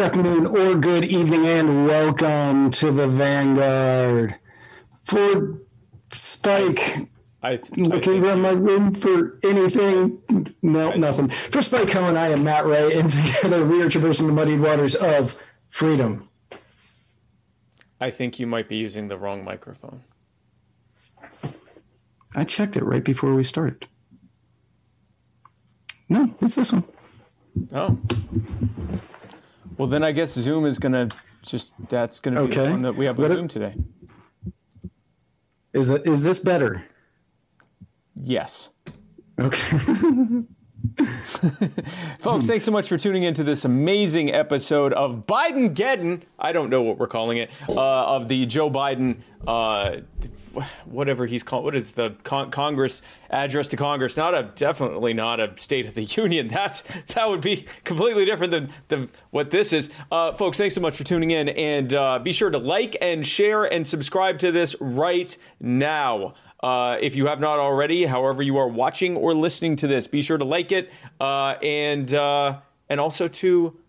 good afternoon, or good evening, and welcome to the Vanguard. For Spike, I, th- looking around my room for anything. No, nothing. For Spike Cohen, I am Matt Ray, and together we are traversing the muddied waters of freedom. I think you might be using the wrong microphone. I checked it right before we started. No, it's this one. Oh. Well, then I guess Zoom is going to just, that's going to be Okay. the one that we have with Zoom today. Is that is this better? Yes. Okay. Folks, thanks so much for tuning into this amazing episode of Biden Geddon. I don't know what we're calling it. Uh, of the Joe Biden, uh, whatever he's called. What is the con- Congress address to Congress? Not a definitely not a State of the Union. That's that would be completely different than, than what this is. Uh, folks, thanks so much for tuning in, and uh, be sure to like and share and subscribe to this right now. Uh, if you have not already, however you are watching or listening to this, be sure to like it uh, and uh, and also to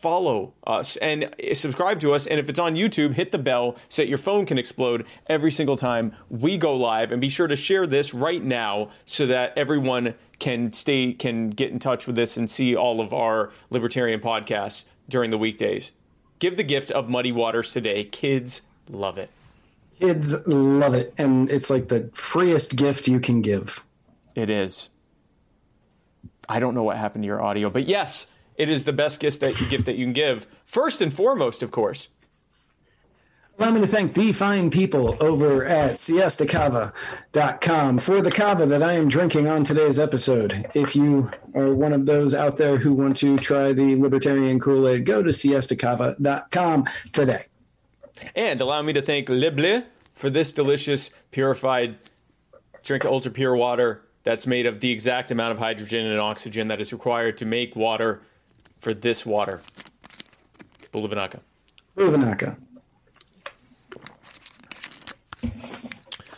follow us and subscribe to us. And if it's on YouTube, hit the bell so that your phone can explode every single time we go live. And be sure to share this right now so that everyone can stay can get in touch with this and see all of our libertarian podcasts during the weekdays. Give the gift of muddy waters today. Kids love it. Kids love it, and it's like the freest gift you can give. It is. I don't know what happened to your audio, but yes, it is the best gift that gift that you can give. First and foremost, of course. Allow me to thank the fine people over at siestacava.com for the cava that I am drinking on today's episode. If you are one of those out there who want to try the libertarian Kool Aid, go to siestacava.com today. And allow me to thank Le Bleu for this delicious, purified, drink of ultra pure water that's made of the exact amount of hydrogen and oxygen that is required to make water for this water. Bulavanaka. Ruvanaka.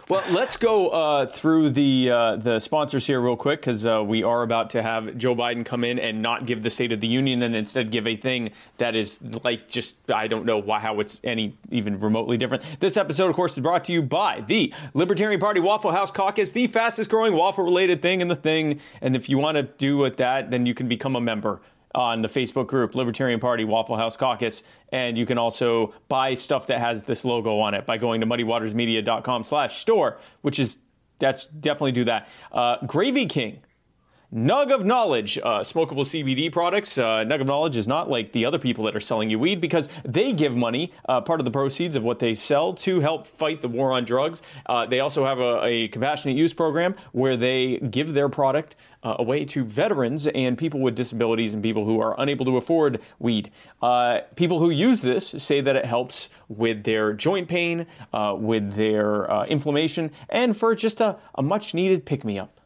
Well, let's go uh, through the uh, the sponsors here real quick because uh, we are about to have Joe Biden come in and not give the State of the Union and instead give a thing that is like just I don't know why how it's any even remotely different. This episode, of course, is brought to you by the Libertarian Party Waffle House Caucus, the fastest growing waffle related thing in the thing. And if you want to do with that, then you can become a member on the Facebook group Libertarian Party Waffle House Caucus, and you can also buy stuff that has this logo on it by going to muddywatersmedia.com slash store, which is that's definitely do that. Uh, Gravy King. Nug of Knowledge, uh, smokable CBD products. Uh, Nug of Knowledge is not like the other people that are selling you weed because they give money, uh, part of the proceeds of what they sell, to help fight the war on drugs. Uh, they also have a, a compassionate use program where they give their product uh, away to veterans and people with disabilities and people who are unable to afford weed. Uh, people who use this say that it helps with their joint pain, with their inflammation, and for just a, a much needed pick me up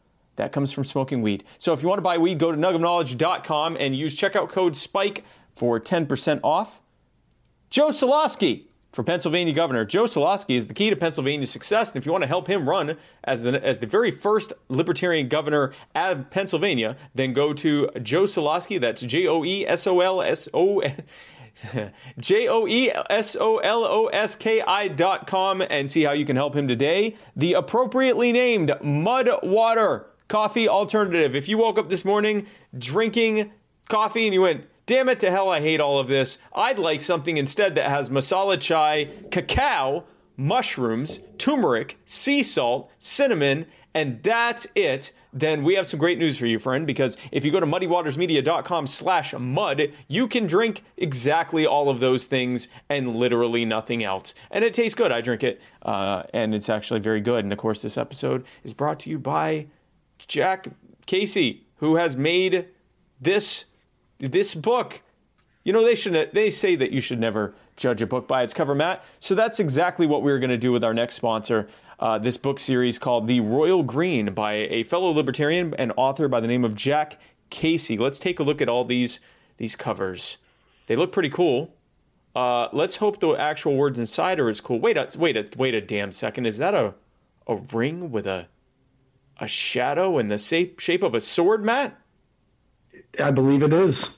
that comes from smoking weed. So if you want to buy weed, go to nugofknowledge.com and use checkout code SPIKE for 10% off. Joe Soloski for Pennsylvania governor. Joe Soloski is the key to Pennsylvania's success, and if you want to help him run as the as the very first libertarian governor of Pennsylvania, then go to Joe Soloski. That's J O E S O L S O. J O E S O L O S K I dot com and see how you can help him today. The appropriately named Mud Water Coffee Alternative. If you woke up this morning drinking coffee and you went, damn it to hell, I hate all of this, I'd like something instead that has masala chai, cacao, mushrooms, turmeric, sea salt, cinnamon, and that's it, then we have some great news for you, friend, because if you go to muddywatersmedia.com slash mud, you can drink exactly all of those things and literally nothing else. And it tastes good. I drink it, uh, and it's actually very good. And of course, this episode is brought to you by Jack Casey, who has made this this book. You know, they should they say that you should never judge a book by its cover, Matt. So that's exactly what we're going to do with our next sponsor. Uh, this book series called The Royal Green by a fellow libertarian and author by the name of Jack Casey. Let's take a look at all these these covers. They look pretty cool. Uh, let's hope the actual words inside are as cool. Wait a wait a wait a damn second. Is that a a ring with a a shadow in the shape shape of a sword, Matt? I believe it is.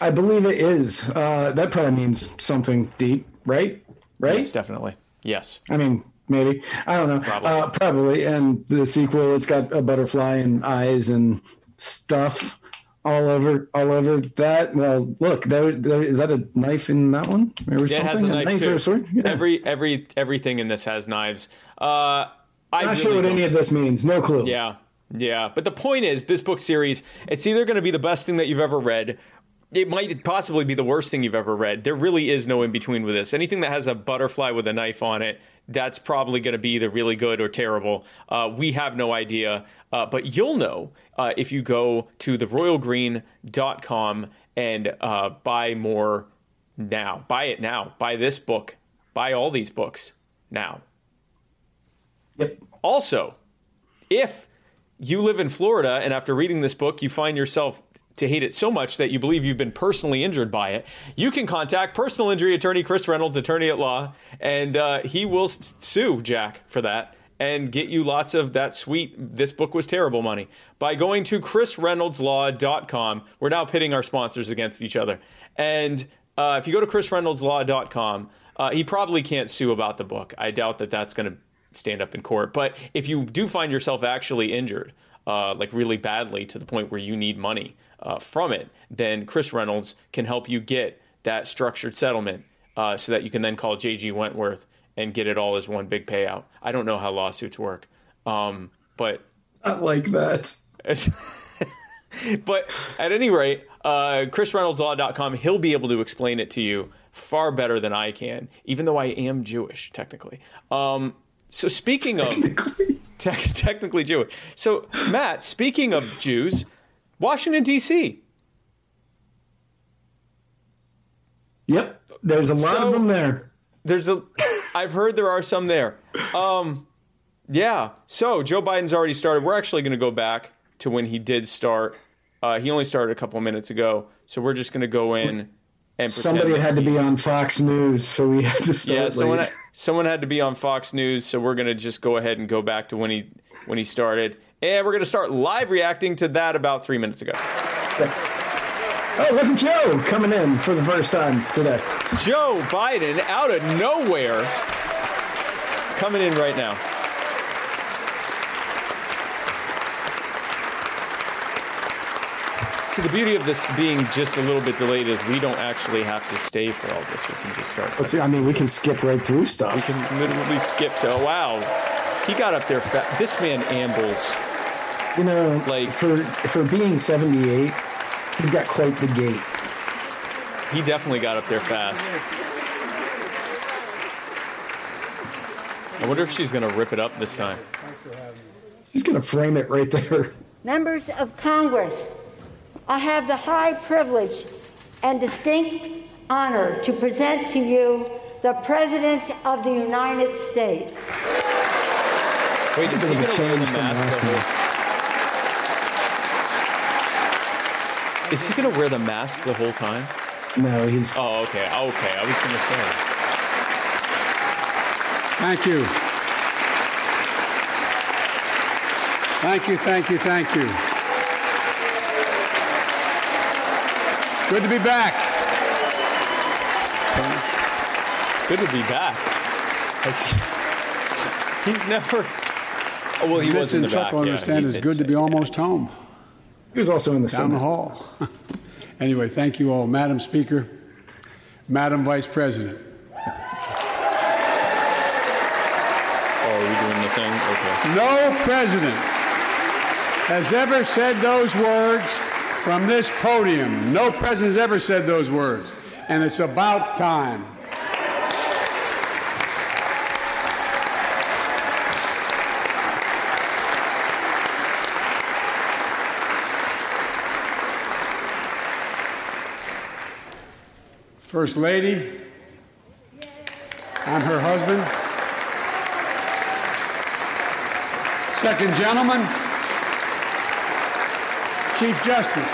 I believe it is. Uh, that probably means something deep, right? Right? Yes, definitely. Yes. I mean, maybe. I don't know. Probably. Uh, probably. And the sequel, it's got a butterfly and eyes and stuff all over all over that. Well, look, there, there, is that a knife in that one? Or yeah, it has a knife, a knife too. A sword? Yeah. Every every everything in this has knives. Uh, I Not really sure what don't. any of this means. No clue. Yeah, yeah. But the point is, this book series, it's either going to be the best thing that you've ever read. It might possibly be the worst thing you've ever read. There really is no in between with this. Anything that has a butterfly with a knife on it, that's probably going to be either really good or terrible. Uh, we have no idea, uh, but you'll know uh, if you go to theroyalgreen.com and uh, buy more now. Buy it now. Buy this book. Buy all these books now. Yep. Also, if you live in Florida and after reading this book, you find yourself to hate it so much that you believe you've been personally injured by it, you can contact personal injury attorney Chris Reynolds, attorney at law, and uh, he will sue Jack for that and get you lots of that sweet this book was terrible money. By going to chrisreynoldslaw.com we're now pitting our sponsors against each other. And uh, if you go to chrisreynoldslaw.com uh, he probably can't sue about the book. I doubt that that's going to stand up in court but if you do find yourself actually injured uh, like really badly to the point where you need money uh, from it, then Chris Reynolds can help you get that structured settlement uh, so that you can then call JG Wentworth and get it all as one big payout. I don't know how lawsuits work, um, but I like that. but at any rate, uh, ChrisReynoldsLaw.com, he'll be able to explain it to you far better than I can, even though I am Jewish, technically. Um, so speaking of te- technically Jewish, so Matt, speaking of Jews, Washington D.C. Yep, there's a lot so, of them there. There's a, I've heard there are some there. Um, yeah. So Joe Biden's already started. We're actually going to go back to when he did start. Uh, he only started a couple minutes ago, so we're just going to go in and somebody had to be on Fox News, so we had to start. Yeah, someone late. someone had to be on Fox News, so we're going to just go ahead and go back to when he when he started. And we're going to start live reacting to that about three minutes ago. Oh, look at Joe coming in for the first time today. Joe Biden out of nowhere coming in right now. See, the beauty of this being just a little bit delayed is we don't actually have to stay for all this. We can just start. See, I mean, we can skip right through stuff. We can literally skip to, oh, wow, he got up there fast. This man ambles. You know, like for for being 78, he's got quite the gait. He definitely got up there fast. I wonder if she's going to rip it up this time. She's going to frame it right there. Members of Congress, I have the high privilege and distinct honor to present to you the President of the United States. Wait, is he going to wear the mask the whole? Is he going to wear the mask the whole time? No, he's. Oh, okay. Okay, I was going to say. Thank you. Thank you, thank you, thank you. Good to be back. It's good to be back. He's never Oh, well, he was in the Chuck back. understand yeah, it's good to be almost home. He was also in the down Senate. the hall. anyway, thank you all, Madam Speaker, Madam Vice President. Oh, are we doing the thing? Okay. No president has ever said those words from this podium. No president has ever said those words, and it's about time. First Lady, I'm her husband. Second Gentleman, Chief Justice,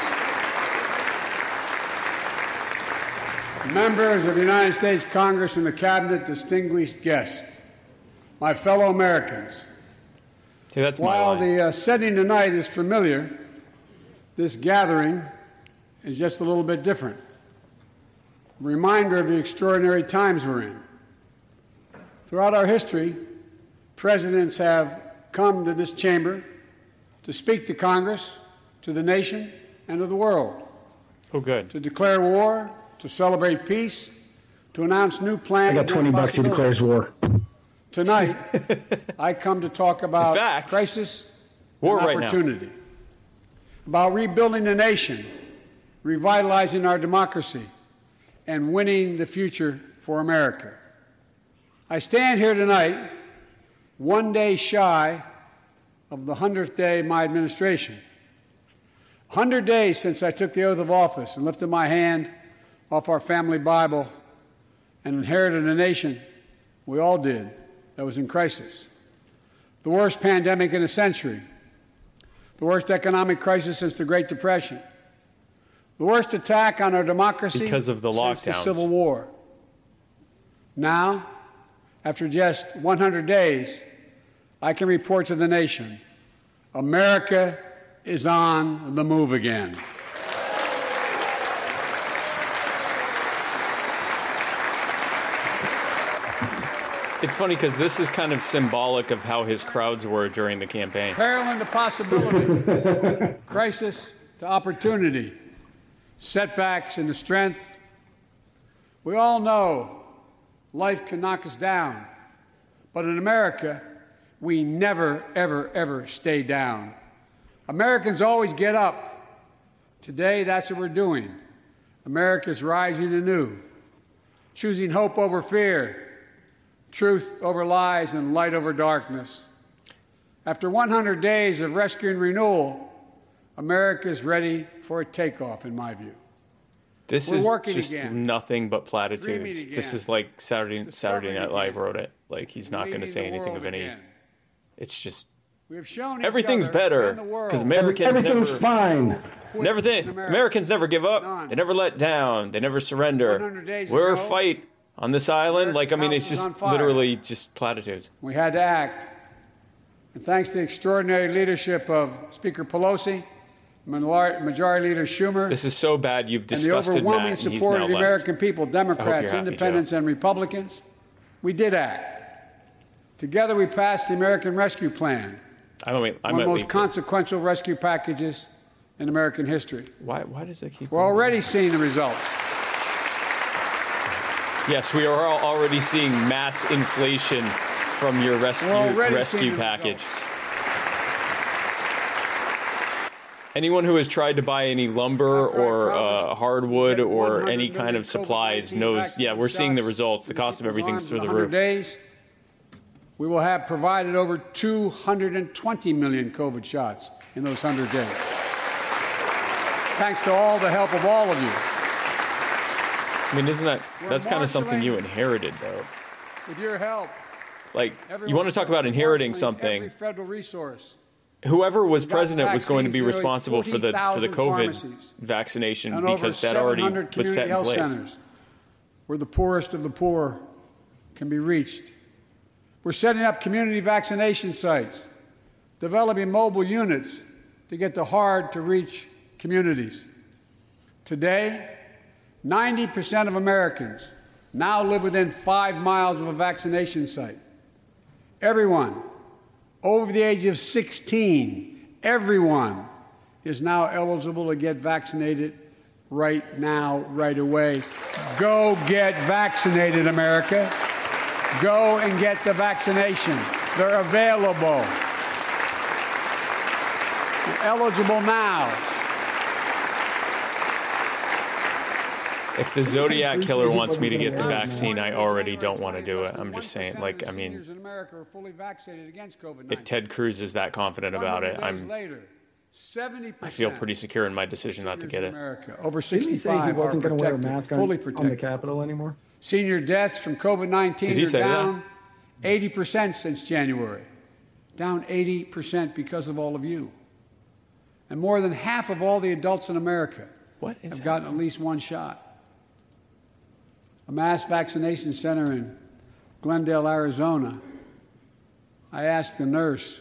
members of the United States Congress and the Cabinet, distinguished guests, my fellow Americans. that's While the uh, setting tonight is familiar, this gathering is just a little bit different. A reminder of the extraordinary times we're in. Throughout our history, presidents have come to this chamber to speak to Congress, to the nation, and to the world. Oh, good. To declare war, to celebrate peace, to announce new plans. I got 20 bucks, he declares war. Tonight, I come to talk about fact, crisis war and right now. opportunity, about rebuilding the nation, revitalizing our democracy, and winning the future for America. I stand here tonight, one day shy of the 100th day of my administration. 100 days since I took the oath of office and lifted my hand off our family Bible and inherited a nation, we all did, that was in crisis. The worst pandemic in a century, the worst economic crisis since the Great Depression, the worst attack on our democracy Because of the since the. Civil War. Now, after just 100 days, I can report to the nation America is on the move again. It's funny because this is kind of symbolic of how his crowds were during the campaign. Peril into possibility, crisis to opportunity, setbacks into strength. We all know life can knock us down, but in America, we never, ever, ever stay down. Americans always get up. Today, that's what we're doing. America's rising anew, choosing hope over fear, truth over lies, and light over darkness. After 100 days of rescue and renewal, America is ready for a takeoff, in my view. This We're is working just again. nothing but platitudes. This is like Saturday Saturday Night Live wrote it. Like he's not going to say anything of any. again. It's just We have shown everything's better and the world because Americans Everything's never, fine. never think, America. Americans never give up. None. They never let down. They never surrender. We're a ago, fight on this island. Like I mean, it's just house was on fire. literally just platitudes. We had to act. And thanks to the extraordinary leadership of Speaker Pelosi, Majority Leader Schumer, This is so bad. You've and the disgusted overwhelming Matt, and he's support now of the left. American people, Democrats, happy, Independents, and Republicans, we did act. Together, we passed the American Rescue Plan, I mean. I one of the most consequential rescue packages in American history. Why? Why does it keep? Going? We're already seeing the results. Yes, we are al- already seeing mass inflation from your rescue rescue package. Anyone who has tried to buy any lumber or uh, hardwood or any kind of supplies knows, yeah, we're seeing the results. The cost of everything's through the roof. Days, we will have provided over 220 million COVID shots in those 100 days. Thanks to all the help of all of you. I mean, isn't that that's kind of something you inherited though? With your help, Like you want to talk about inheriting marshaling Every something. federal resource. Whoever was president was going to be responsible for the for the COVID vaccination because that already was set in place. centers where the poorest of the poor can be reached. We're setting up community vaccination sites, developing mobile units to get to hard to reach communities. Today, 90% of Americans now live within five miles of a vaccination site. Everyone over the age of 16, everyone is now eligible to get vaccinated right now, right away. Go get vaccinated, America. Go and get the vaccination. They're available. You're eligible now. If the Zodiac killer wants me to get the vaccine, I already don't want to do it. I'm just saying, like, I mean, seniors in America are fully vaccinated against COVID-19. if Ted Cruz is that confident about it, 100 days I'm later, 70% I feel pretty secure in my decision not to get it. America, over Didn't he 65 say he wasn't going to wear a mask on, on the. Capitol anymore? Senior deaths from COVID 19 are say that? down 80% since January. Down 80% because of all of you. And more than half of all the adults in America What is have gotten at least one shot. A mass vaccination center in Glendale, Arizona. I asked the nurse,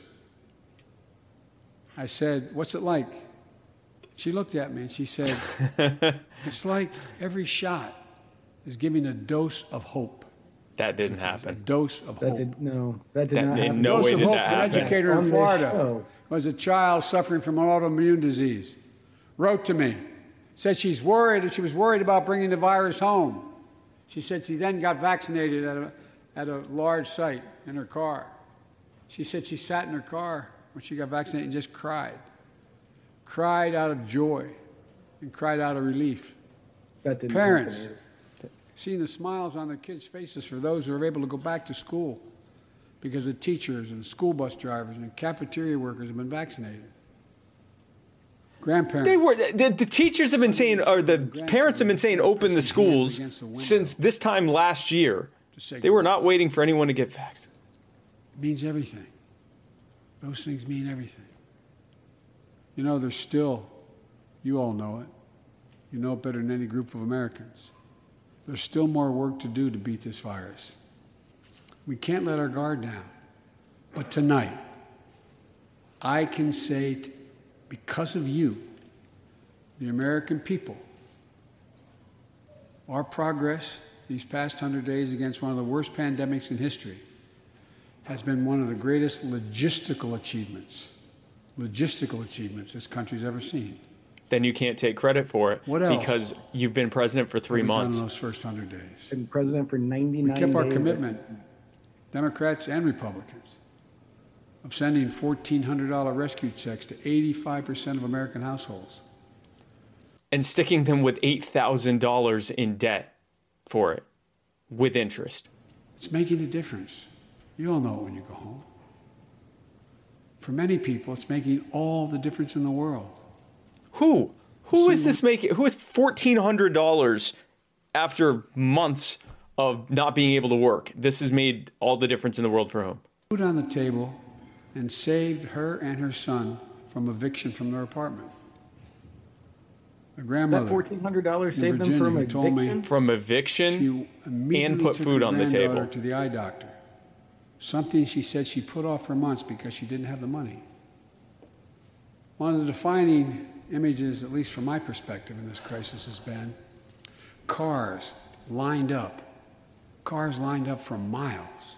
I said, What's it like? She looked at me and she said, It's like every shot is giving a dose of hope. That didn't happen. A dose of That hope. did no. That did That- not happen. no dose way of hope for an educator in Florida show. was a child suffering from an autoimmune disease. Wrote to me, said she's worried. and She was worried about bringing the virus home. She said she then got vaccinated at a, at a large site in her car. She said she sat in her car when she got vaccinated and just cried, cried out of joy, and cried out of relief. That didn't Parents, happen. Seeing the smiles on their kids' faces for those who are able to go back to school because the teachers and school bus drivers and cafeteria workers have been vaccinated. Grandparents. They were the, the teachers have been saying, or the parents have been saying, open the schools since this time last year. They were not waiting for anyone to get vaccinated. It means everything. Those things mean everything. You know, there's still, you all know it, you know it better than any group of Americans. There's still more work to do to beat this virus. We can't let our guard down. But tonight, I can say, t- because of you, the American people, our progress these past 100 days against one of the worst pandemics in history has been one of the greatest logistical achievements, logistical achievements this country's ever seen. Then you can't take credit for it What else? because you've been president for three We've done months. in those first 100 days. Been president for 99 We kept our days. commitment, Democrats and Republicans, of sending $1,400 rescue checks to 85% of American households. and sticking them with $8,000 in debt for it with interest. It's making a difference. You all know it when you go home. For many people, it's making all the difference in the world. Who? Who is this making? Who is $1,400 after months of not being able to work? This has made all the difference in the world for whom? Food on the table and saved her and her son from eviction from their apartment. A That fourteen hundred dollars in saved them from Virginia told me eviction. From eviction and put food on the table. to the eye doctor. Something she said she put off for months because she didn't have the money. One of the defining images, at least from my perspective in this crisis, has been cars lined up, cars lined up for miles.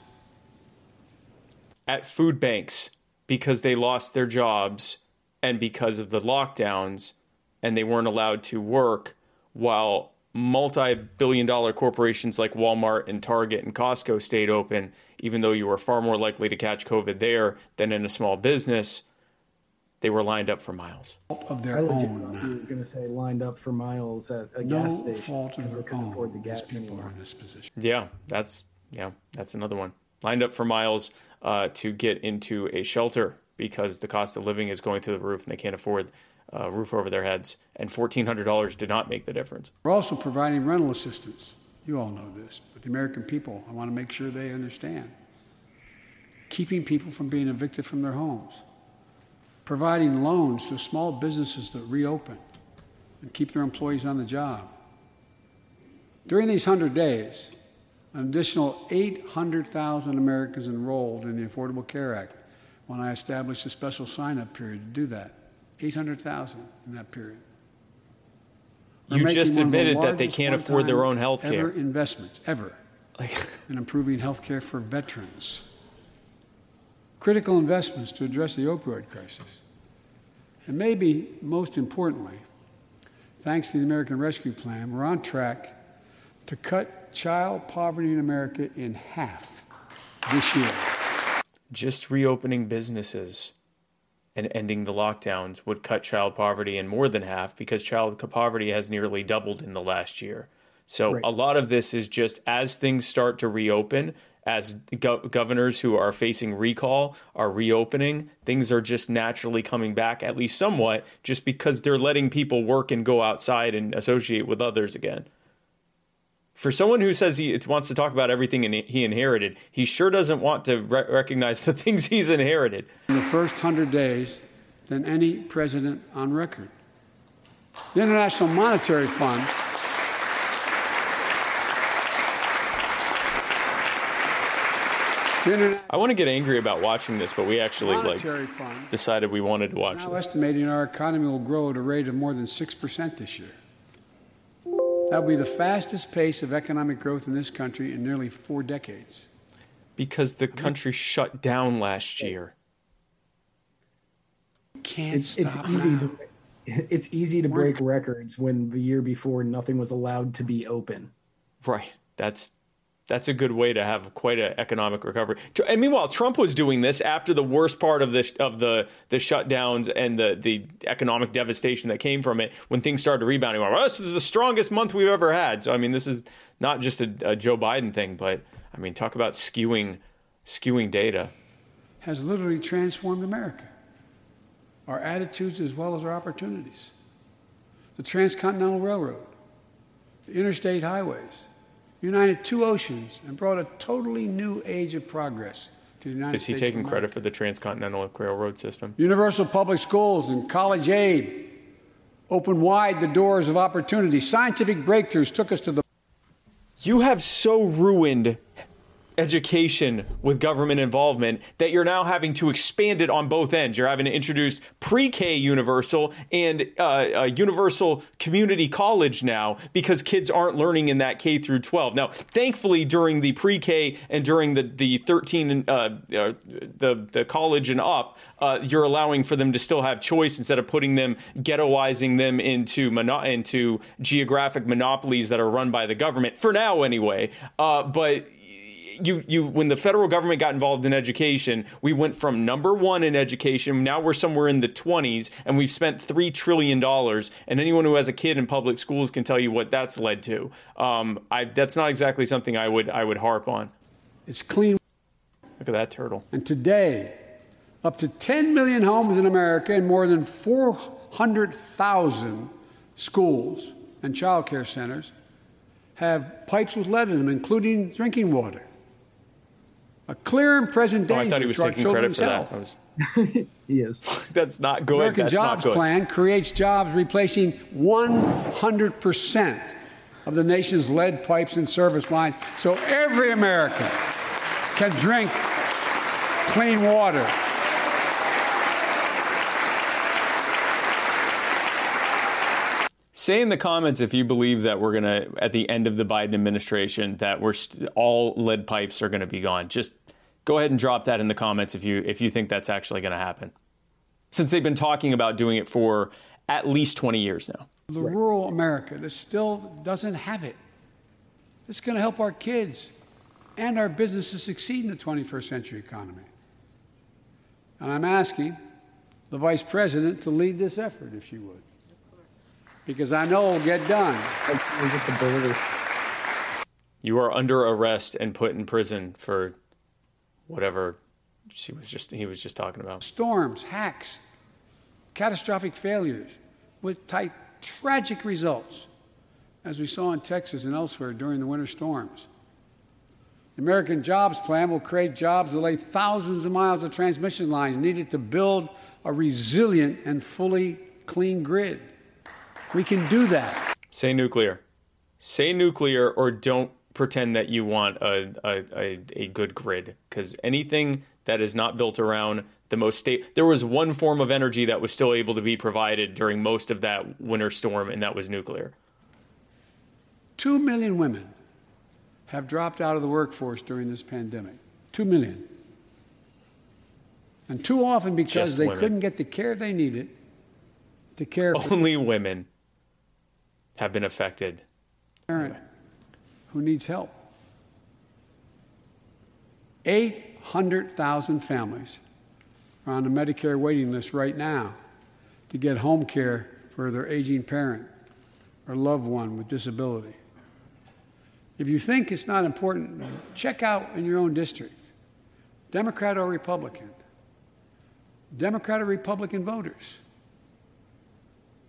at food banks because they lost their jobs and because of the lockdowns and they weren't allowed to work while multi-billion dollar corporations like Walmart and Target and Costco stayed open even though you were far more likely to catch covid there than in a small business they were lined up for miles Of their I legit thought he was going to say lined up for miles at a No gas station fault of their couldn't own. afford the as gas people anymore. are in this position. yeah that's yeah that's another one lined up for miles uh, to get into a shelter because the cost of living is going through the roof and they can't afford a roof over their heads and $1400 did not make the difference We're also providing rental assistance. You all know this, but the American people, I want to make sure they understand. Keeping people from being evicted from their homes. Providing loans to small businesses that reopen and keep their employees on the job. During these 100 days, an additional 800,000 Americans enrolled in the Affordable Care Act when I established a special sign up period to do that. 800,000 in that period. We're You just of the admitted that they can't afford their own health care. Ever investments, ever, like in improving health care for veterans. Critical investments to address the opioid crisis. And maybe most importantly, thanks to the American Rescue Plan, we're on track to cut child poverty in America in half this year. just reopening businesses and ending the lockdowns would cut child poverty in more than half because child poverty has nearly doubled in the last year. So Right. a lot of this is just as things start to reopen, as go- governors who are facing recall are reopening, things are just naturally coming back at least somewhat just because they're letting people work and go outside and associate with others again. For someone who says he wants to talk about everything in- he inherited, he sure doesn't want to re- recognize the things he's inherited. in the first 100 days than any president on record. The International Monetary Fund I want to get angry about watching this, but we actually like Fund decided we wanted to watch now this. estimating our economy will grow at a rate of more than 6% this year. That will be the fastest pace of economic growth in this country in nearly four decades. Because the country shut down last year. Can't It's, it's stop easy now. to it's easy to break records when the year before nothing was allowed to be open. Right. That's that's a good way to have quite an economic recovery. And meanwhile, Trump was doing this after the worst part of the of the the shutdowns and the the economic devastation that came from it. When things started rebounding, well, this is the strongest month we've ever had. So I mean, this is not just a, a Joe Biden thing, but I mean, talk about skewing skewing data. has literally transformed America. Our attitudes as well as our opportunities. The Transcontinental Railroad, the interstate highways, united two oceans and brought a totally new age of progress to the United States. Is he States. taking credit for the transcontinental railroad system? Universal public schools and college aid opened wide the doors of opportunity. Scientific breakthroughs took us to the You have so ruined education with government involvement that you're now having to expand it on both ends. You're having to introduce pre-K universal and uh, universal community college now because kids aren't learning in that K through 12. Now, thankfully, during the pre-K and during the the 13 and uh, uh, the the college and up, uh, you're allowing for them to still have choice instead of putting them ghettoizing them into mono- into geographic monopolies that are run by the government for now anyway. Uh, but you you when the federal government got involved in education, we went from number one in education. Now we're somewhere in the twenties, and we've spent three trillion dollars. And anyone who has a kid in public schools can tell you what that's led to. Um, I, that's not exactly something I would I would harp on. it's clean Look at that turtle. And today, up to 10 million homes in America and more than 400,000 schools and child care centers have pipes with lead in them, including drinking water. A clear and present Oh, danger I thought he was taking children's credit for that. was, He is. that's not good. American that's Jobs not good. Plan creates jobs replacing 100% of the nation's lead pipes and service lines so every American can drink clean water. Say in the comments if you believe that we're gonna at the end of the Biden administration that we're st- all lead pipes are gonna be gone. Just go ahead and drop that in the comments if you if you think that's actually gonna happen. Since they've been talking about doing it for at least 20 years now. the rural America that still doesn't have it. This is going to help our kids and our businesses succeed in the 21st century economy. And I'm asking the Vice President to lead this effort, if she would. Because I know it'll get done. Like, look at the border. You are under arrest and put in prison for whatever she was just he was just talking about. Storms, hacks, catastrophic failures with tight, tragic results, as we saw in Texas and elsewhere during the winter storms. The American Jobs Plan will create jobs that lay thousands of miles of transmission lines needed to build a resilient and fully clean grid. We can do that. Say nuclear. Say nuclear or don't pretend that you want a, a, a, a good grid because anything that is not built around the most state there was one form of energy that was still able to be provided during most of that winter storm and that was nuclear Two million women have dropped out of the workforce during this pandemic. Two million. And too often because Just they women. couldn't get the care they needed to care for only women have been affected a parent who needs help. 800,000 families are on the Medicare waiting list right now to get home care for their aging parent or loved one with disability. If you think it's not important, check out in your own district Democrat or Republican, Democrat or Republican voters.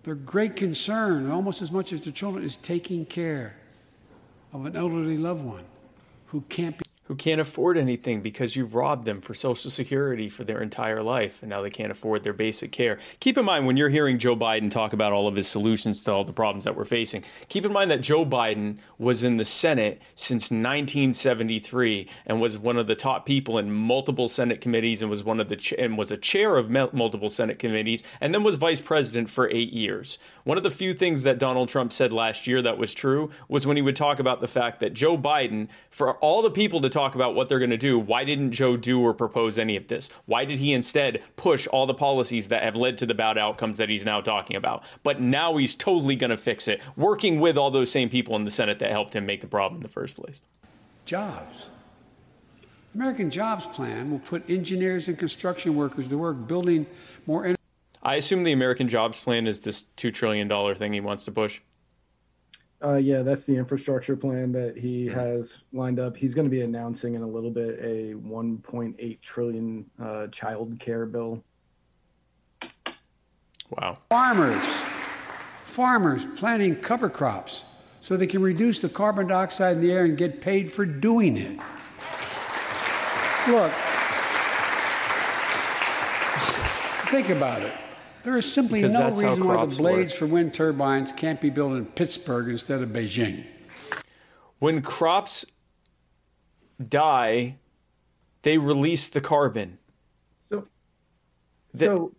Their great concern, almost as much as their children, is taking care of an elderly loved one who can't. Who can't afford anything because you've robbed them for Social Security for their entire life and now they can't afford their basic care. Keep in mind when you're hearing Joe Biden talk about all of his solutions to all the problems that we're facing, keep in mind that Joe Biden was in the Senate since 1973 and was one of the top people in multiple Senate committees and was one of the ch- and was a chair of multiple Senate committees and then was vice president for 8 years. One of the few things that Donald Trump said last year that was true was when he would talk about the fact that Joe Biden for all the people to talk about what they're going to do, why didn't Joe do or propose any of this? Why did he instead push all the policies that have led to the bad outcomes that he's now talking about? But now he's totally going to fix it, working with all those same people in the Senate that helped him make the problem in the first place. Jobs. American Jobs Plan will put engineers and construction workers to work building more. I assume the American Jobs Plan is this $2 trillion thing he wants to push. Uh, yeah, that's the infrastructure plan that he has lined up. He's going to be announcing in a little bit a 1.8 trillion uh, child care bill. Wow. Farmers, farmers planting cover crops so they can reduce the carbon dioxide in the air and get paid for doing it. Look, think about it. There is simply Because no reason why the blades work. for wind turbines can't be built in Pittsburgh instead of Beijing. When crops die, they release the carbon. So, The- so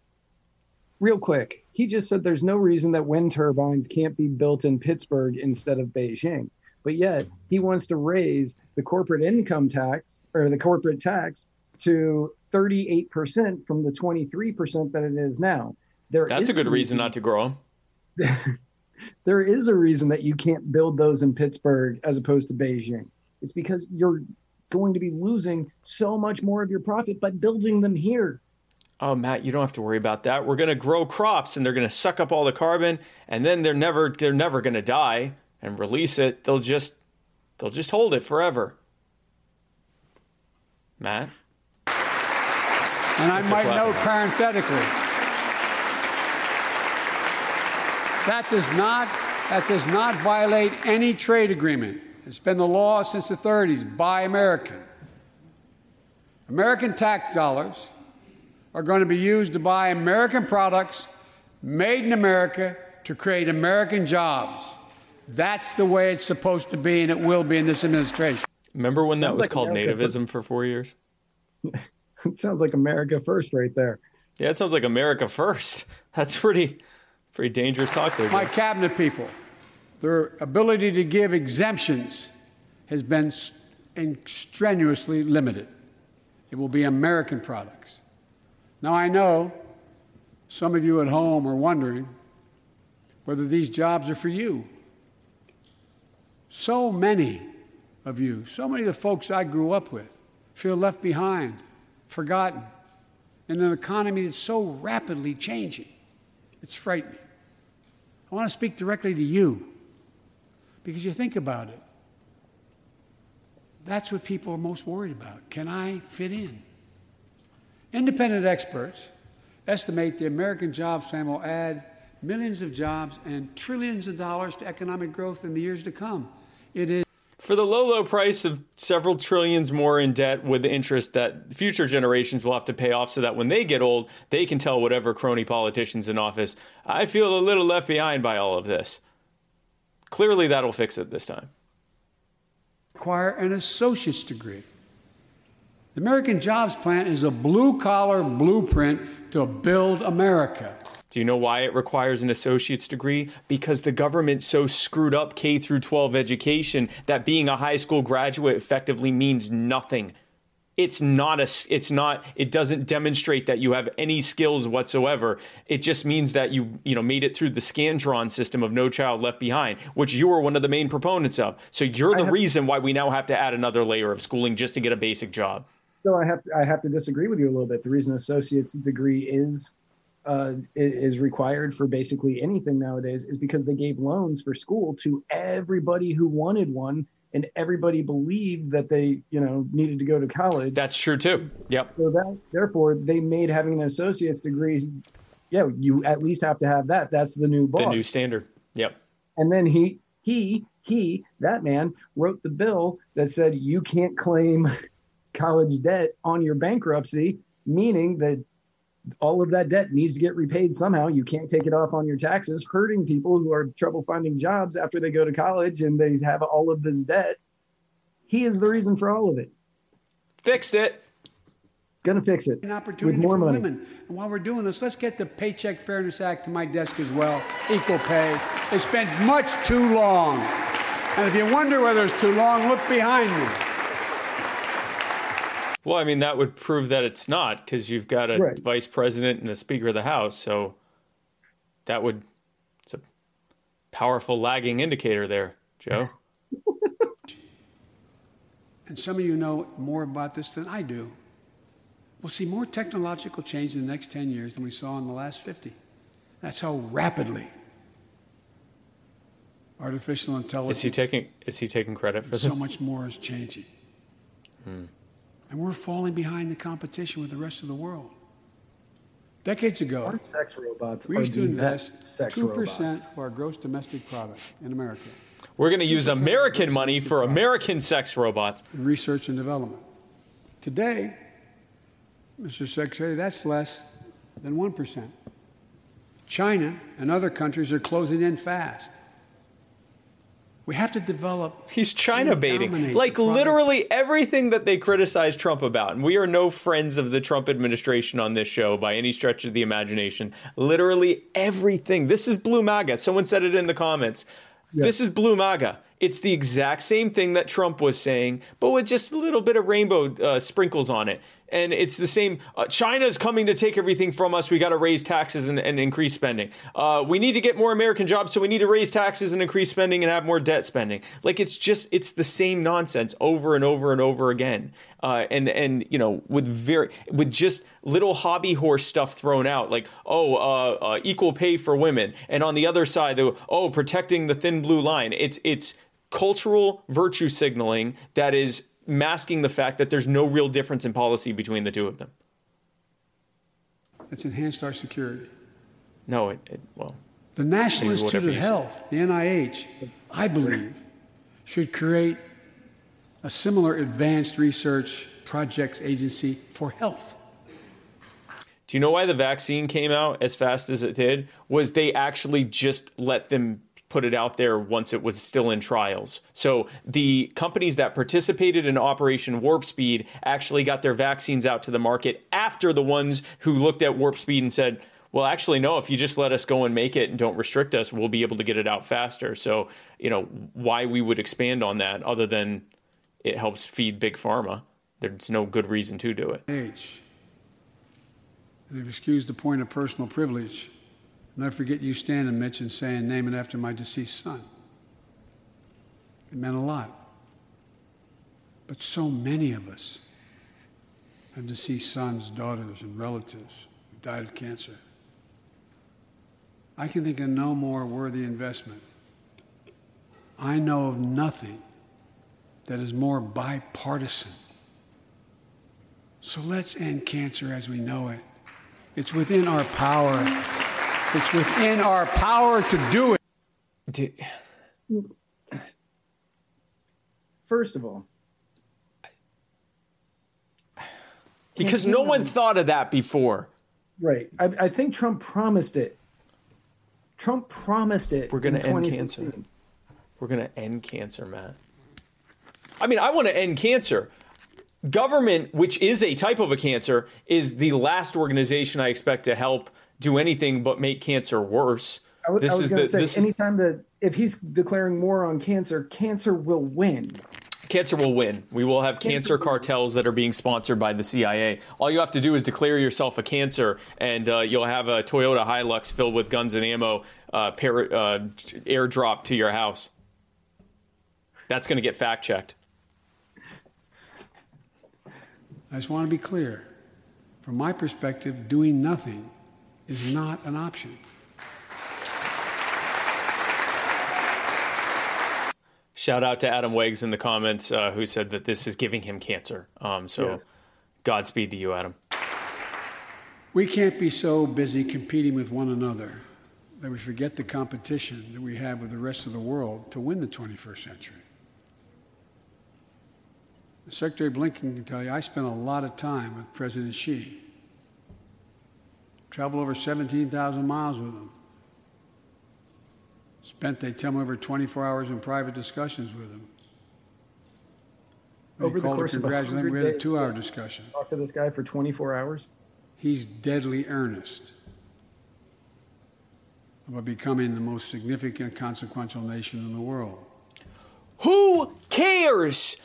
real quick, he just said there's no reason that wind turbines can't be built in Pittsburgh instead of Beijing. But yet he wants to raise the corporate income tax or the corporate tax to 38% from the 23% that it is now. There That's is a good reason not to grow them. there is a reason that you can't build those in Pittsburgh as opposed to Beijing. It's because you're going to be losing so much more of your profit by building them here. Oh, Matt, you don't have to worry about that. We're going to grow crops and they're going to suck up all the carbon and then they're never they're never going to die and release it. They'll just they'll just hold it forever. Matt, And I might note parenthetically that does not that does not violate any trade agreement. It's been the law since the 30s. Buy American. American tax dollars are going to be used to buy American products made in America to create American jobs. That's the way it's supposed to be, and it will be in this administration. remember when that Sounds was like called America, but- nativism for 4 years? It sounds like America first right there. Yeah, it sounds like America first. That's pretty pretty dangerous talk there. My cabinet people, their ability to give exemptions has been strenuously limited. It will be American products. Now, I know some of you at home are wondering whether these jobs are for you. So many of you, so many of the folks I grew up with, feel left behind, forgotten, in an economy that's so rapidly changing. It's frightening. I want to speak directly to you because you think about it. That's what people are most worried about. Can I fit in? Independent experts estimate the American Jobs Plan will add millions of jobs and trillions of dollars to economic growth in the years to come. It is For the low, low price of several trillions more in debt with the interest that future generations will have to pay off so that when they get old, they can tell whatever crony politicians in office, I feel a little left behind by all of this. Clearly, that'll fix it this time. require an associate's degree. The American Jobs Plan is a blue collar blueprint to build America. Do you know why it requires an associate's degree? Because the government so screwed up K through 12 education that being a high school graduate effectively means nothing. It's not a it's not it doesn't demonstrate that you have any skills whatsoever. It just means that you, you know, made it through the Scantron system of No Child Left Behind, which you were one of the main proponents of. So you're the have- reason why we now have to add another layer of schooling just to get a basic job. So I have I have to disagree with you a little bit. The reason associate's degree is uh, is required for basically anything nowadays is because they gave loans for school to everybody who wanted one, and everybody believed that they you know needed to go to college. That's true too. Yep. So that therefore they made having an associate's degree. Yeah, you at least have to have that. That's the new bar. The new standard. Yep. and then he he he, that man, wrote the bill that said you can't claim college debt on your bankruptcy, meaning that all of that debt needs to get repaid somehow. You can't take it off on your taxes, hurting people who are trouble finding jobs after they go to college and they have all of this debt. He is the reason for all of it. Fixed it. Gonna fix it An opportunity with more for money. women. And while we're doing this, let's get the Paycheck Fairness Act to my desk as well. Equal pay. It's been much too long. And if you wonder whether it's too long, look behind me. Well, I mean, that would prove that it's not because you've got a Right. vice president and a speaker of the House. So that would, it's a powerful lagging indicator there, Joe. and some of you know more about this than I do. We'll see more technological change in the next 10 years than we saw in the last 50. That's how rapidly artificial intelligence Is he taking is he taking credit for this? so much more is changing. Hmm. And we're falling behind the competition with the rest of the world. Decades ago, Our sex robots we used to invest 2% robots. of our gross domestic product in America We're going to use American money for American sex robots. in research and development. Today, Mr. Secretary, that's less than 1%. China and other countries are closing in fast. We have to develop. He's China baiting. Like literally everything that they criticize Trump about. And we are no friends of the Trump administration on this show by any stretch of the imagination. Literally everything. This is Blue MAGA. Someone said it in the comments. This is Blue MAGA. It's the exact same thing that Trump was saying, but with just a little bit of rainbow uh, sprinkles on it. And it's the same. Uh, China's coming to take everything from us. We got to raise taxes and, and increase spending. Uh, we need to get more American jobs, so we need to raise taxes and increase spending and have more debt spending. Like it's just it's the same nonsense over and over and over again. Uh, and and you know with very with just little hobby horse stuff thrown out, like oh uh, uh, equal pay for women, and on the other side, the, oh protecting the thin blue line. It's it's cultural virtue signaling that is masking the fact that there's no real difference in policy between the two of them. It's enhanced our security. No, it, it well, The National Institute of you say. Health, the NIH, I believe, should create a similar advanced research projects agency for health. Do you know why the vaccine came out as fast as it did? Was they actually just let them put it out there once it was still in trials. So the companies that participated in Operation Warp Speed actually got their vaccines out to the market after the ones who looked at Warp Speed and said, well, actually, no, if you just let us go and make it and don't restrict us, we'll be able to get it out faster. So, you know, why we would expand on that other than it helps feed Big Pharma. There's no good reason to do it. age. And they've excused the point of personal privilege. I'll never forget you standing, Mitch, and saying, name it after my deceased son. It meant a lot. But so many of us have deceased sons, daughters, and relatives who died of cancer. I can think of no more worthy investment. I know of nothing that is more bipartisan. So let's end cancer as we know it. It's within our power. It's within our power to do it. Did, First of all, because no one thought of that before. right. I, I think Trump promised it. Trump promised it. We're gonna end cancer. We're going to end cancer, Matt. I mean, I want to end cancer. Government, which is a type of a cancer, is the last organization I expect to help do anything but make cancer worse. I wa- I this was is going the to say, this is, anytime that if he's declaring war on cancer, cancer will win. cancer will win. We will have cancer cartels that are being sponsored by the CIA. All you have to do is declare yourself a cancer, and uh, you'll have a Toyota Hilux filled with guns and ammo uh, par- uh, airdrop to your house. That's going to get fact checked. I just want to be clear. From my perspective, doing nothing is not an option. Shout out to Adam Weggs in the comments uh, who said that this is giving him cancer. Um, so, Yes. Godspeed to you, Adam. We can't be so busy competing with one another that we forget the competition that we have with the rest of the world to win the 21st century. Secretary Blinken can tell you I spent a lot of time with President Xi. Traveled over 17,000 miles with him. Spent, they tell me, over 24 hours in private discussions with him. Over the course of a hundred we had a two-hour yeah. discussion. Talk to this guy for 24 hours. He's deadly earnest about becoming the most significant, consequential nation in the world. Who cares?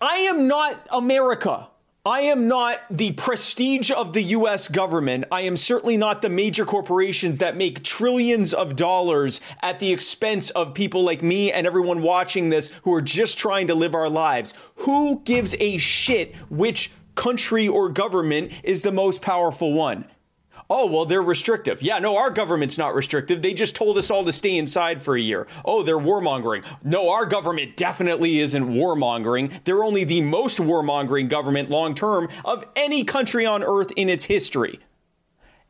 I am not America. I am not the prestige of the US government. I am certainly not the major corporations that make trillions of dollars at the expense of people like me and everyone watching this who are just trying to live our lives. Who gives a shit which country or government is the most powerful one? Oh, well, they're restrictive. Yeah, no, our government's not restrictive. They just told us all to stay inside for a year. Oh, they're warmongering. No, our government definitely isn't warmongering. They're only the most warmongering government long term of any country on earth in its history.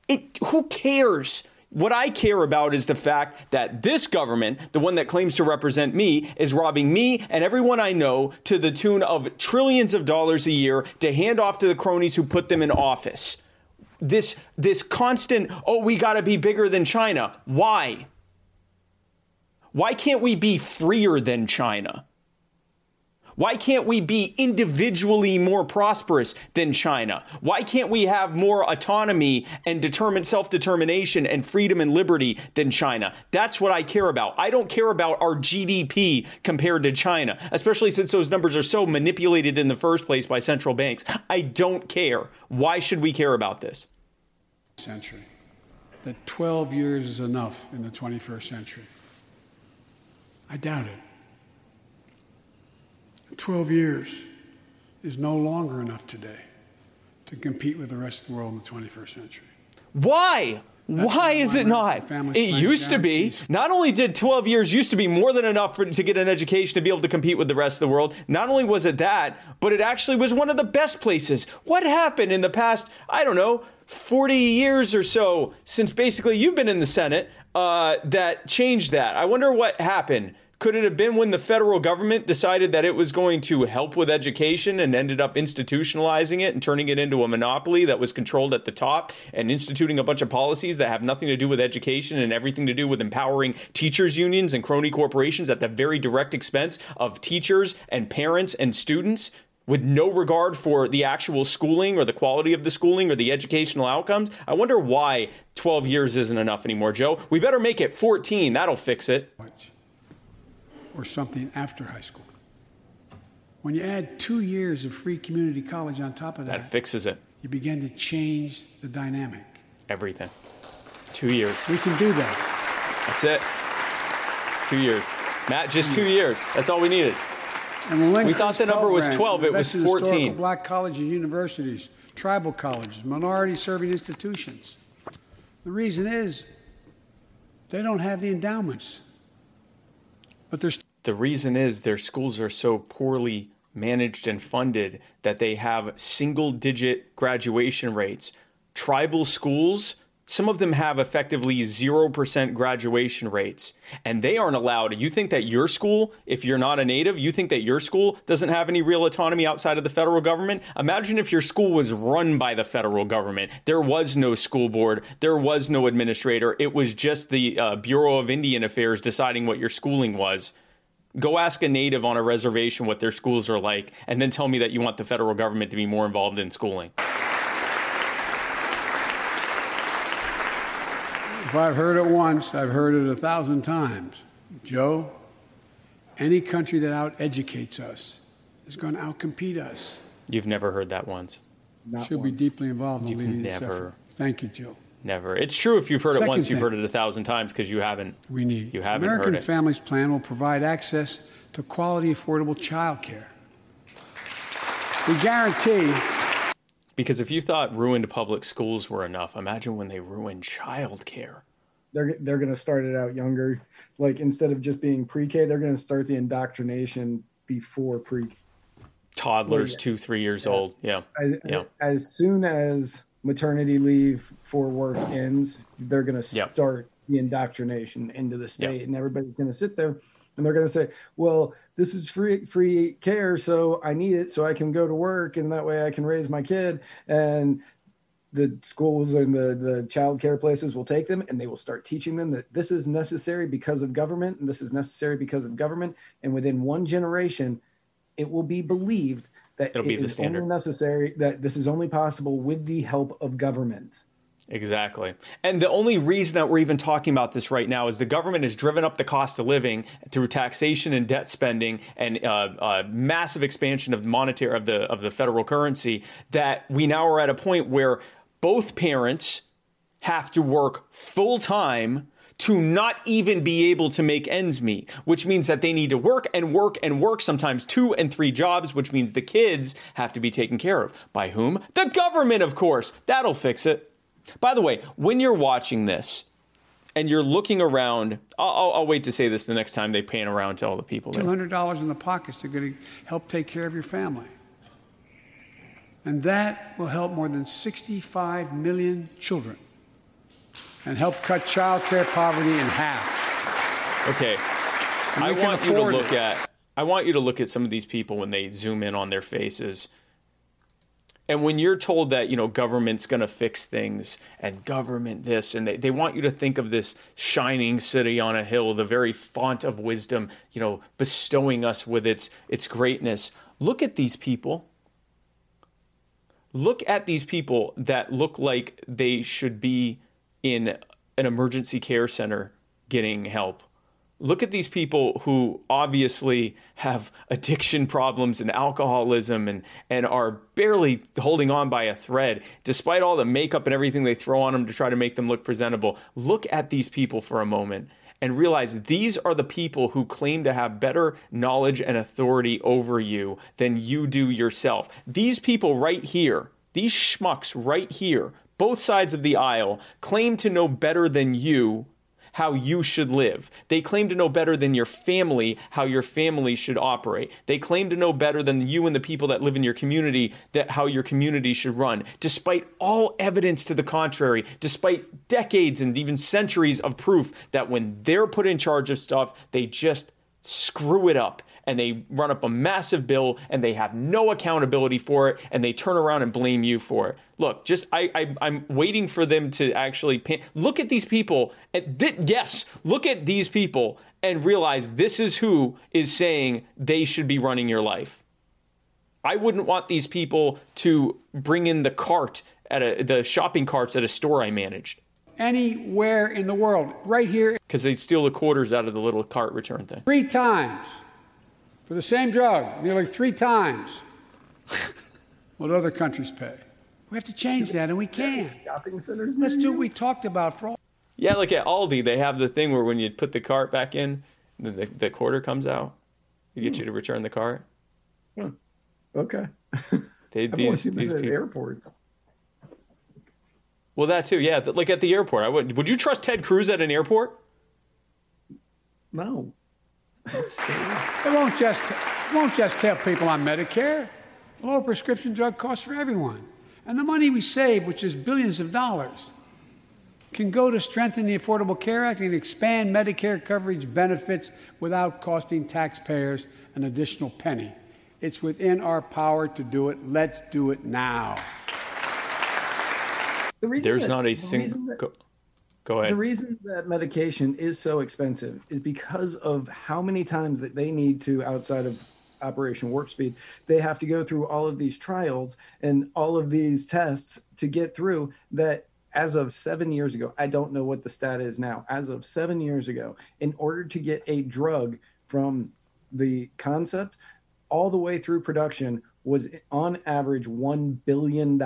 It, who cares? What I care about is the fact that this government, the one that claims to represent me, is robbing me and everyone I know to the tune of trillions of dollars a year to hand off to the cronies who put them in office this this constant oh we got to be bigger than China. Why? Why can't we be freer than China? Why can't we be individually more prosperous than China? Why can't we have more autonomy and determine self-determination and freedom and liberty than China? That's what I care about. I don't care about our GDP compared to China, especially since those numbers are so manipulated in the first place by central banks. I don't care. Why should we care about this? Century. That 12 years is enough in the 21st century. I doubt it. 12 years is no longer enough today to compete with the rest of the world in the 21st century. Why? Why is it not? It used to be. Not only did 12 years used to be more than enough for, to get an education to be able to compete with the rest of the world, not only was it that, but it actually was one of the best places. What happened in the past, I don't know, 40 years or so since basically you've been in the Senate uh, that changed that? I wonder what happened. Could it have been when the federal government decided that it was going to help with education and ended up institutionalizing it and turning it into a monopoly that was controlled at the top and instituting a bunch of policies that have nothing to do with education and everything to do with empowering teachers' unions and crony corporations at the very direct expense of teachers and parents and students? With no regard for the actual schooling or the quality of the schooling or the educational outcomes, I wonder why 12 years isn't enough anymore, Joe. We better make it 14. That'll fix it. Or something after high school. When you add two years of free community college on top of that, That fixes it. you begin to change the dynamic. Everything. Two years. We can do that. That's it. It's two years. Matt, just two years. That's all we needed. And we'll thought the number was 12, it was invest in historical 14. Black colleges and universities, tribal colleges, minority serving institutions. The reason is they don't have the endowments. But there's The reason is their schools are so poorly managed and funded that they have single digit graduation rates. Tribal schools, some of them have effectively 0% graduation rates, and they aren't allowed. You think that your school, if you're not a native, you think that your school doesn't have any real autonomy outside of the federal government? Imagine if your school was run by the federal government. There was no school board, there was no administrator. It was just the uh, Bureau of Indian Affairs deciding what your schooling was. Go ask a native on a reservation what their schools are like, and then tell me that you want the federal government to be more involved in schooling. If I've heard it once, I've heard it a thousand times. Joe, any country that out educates us is going to outcompete us. You've never heard that once. Not Should be once. deeply involved in You've leading this effort. Thank you, Joe. Never. It's true if you've heard it Second once, you've thing. heard it a thousand times because you haven't. We need. You haven't American heard it. Families Plan will provide access to quality, affordable child care. We guarantee Because if you thought ruined public schools were enough, imagine when they ruined childcare. They're they're going to start it out younger. Like instead of just being pre-K, they're going to start the indoctrination before pre. Toddlers, Yeah. two, three years old. Yeah. I, Yeah. As soon as maternity leave for work ends, they're going to Yep. start the indoctrination into the state, and everybody's going to sit there and they're going to say, "Well, this is free free care, so I need it so I can go to work, and that way I can raise my kid." And the schools and the the child care places will take them and they will start teaching them that this is necessary because of government and this is necessary because of government and within one generation it will be believed that It'll be the is standard. only necessary that this is only possible with the help of government Exactly. And the only reason that we're even talking about this right now is the government has driven up the cost of living through taxation and debt spending and uh, uh, massive expansion of the monetary of the of the federal currency that we now are at a point where both parents have to work full time to not even be able to make ends meet, which means that they need to work and work and work, sometimes two and three jobs, which means the kids have to be taken care of. By whom? The government, of course. That'll fix it. By the way, when you're watching this and you're looking around, I'll, I'll, wait to say this the next time they pan around to all the people $200 in the pockets to get to help take care of your family. And that will help more than 65 million children and help cut child care poverty in half. Okay. I want you to look it. at I want you to look at some of these people when they zoom in on their faces. And when you're told that, you know, government's going to fix things and government this, and they, they want you to think of this shining city on a hill, the very font of wisdom, you know, bestowing us with its, its greatness. Look at these people. Look at these people that look like they should be in an emergency care center getting help. Look at these people who obviously have addiction problems and alcoholism and, and are barely holding on by a thread, despite all the makeup and everything they throw on them to try to make them look presentable. Look at these people for a moment and realize these are the people who claim to have better knowledge and authority over you than you do yourself. These people right here, these schmucks right here, both sides of the aisle, claim to know better than you how you should live. They claim to know better than your family how your family should operate. They claim to know better than you and the people that live in your community that how your community should run. Despite all evidence to the contrary, despite decades and even centuries of proof that when they're put in charge of stuff, they just screw it up and they run up a massive bill and they have no accountability for it and they turn around and blame you for it. Look, just I, I I'm waiting for them to actually pan- look at these people. And th- yes, look at these people and realize this is who is saying they should be running your life. I wouldn't want these people to bring in the cart at a, the shopping carts at a store I managed Anywhere in the world, right here, because they'd steal the quarters out of the little cart return thing. three times for the same drug, nearly three times what other countries pay. We have to change that, and we can. shopping centers Let's do what we talked about for all. Yeah, look at Aldi, they have the thing where when you put the cart back in, the, the, the quarter comes out. They get you to return the cart. okay They, i've only these, seen these that at airports Well, that too. Yeah, th- like at the airport. I would. Would you trust Ted Cruz at an airport? no It won't just, it won't just help people on Medicare. Lower prescription drug costs for everyone. And the money we save, which is billions of dollars, can go to strengthen the Affordable Care Act and expand Medicare coverage benefits without costing taxpayers an additional penny. It's within our power to do it. Let's do it now. the There's that- not a the single. Go, go The reason that medication is so expensive is because of how many times that they need to, outside of Operation Warp Speed, they have to go through all of these trials and all of these tests to get through that. As of seven years ago, I don't know what the stat is now. As of seven years ago, in order to get a drug from the concept all the way through production was on average $1 billion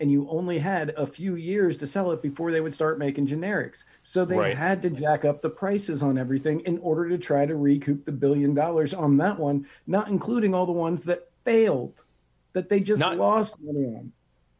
and you only had a few years to sell it before they would start making generics. So they Right. had to jack up the prices on everything in order to try to recoup the billion dollars on that one, not including all the ones that failed, that they just Not- lost money on.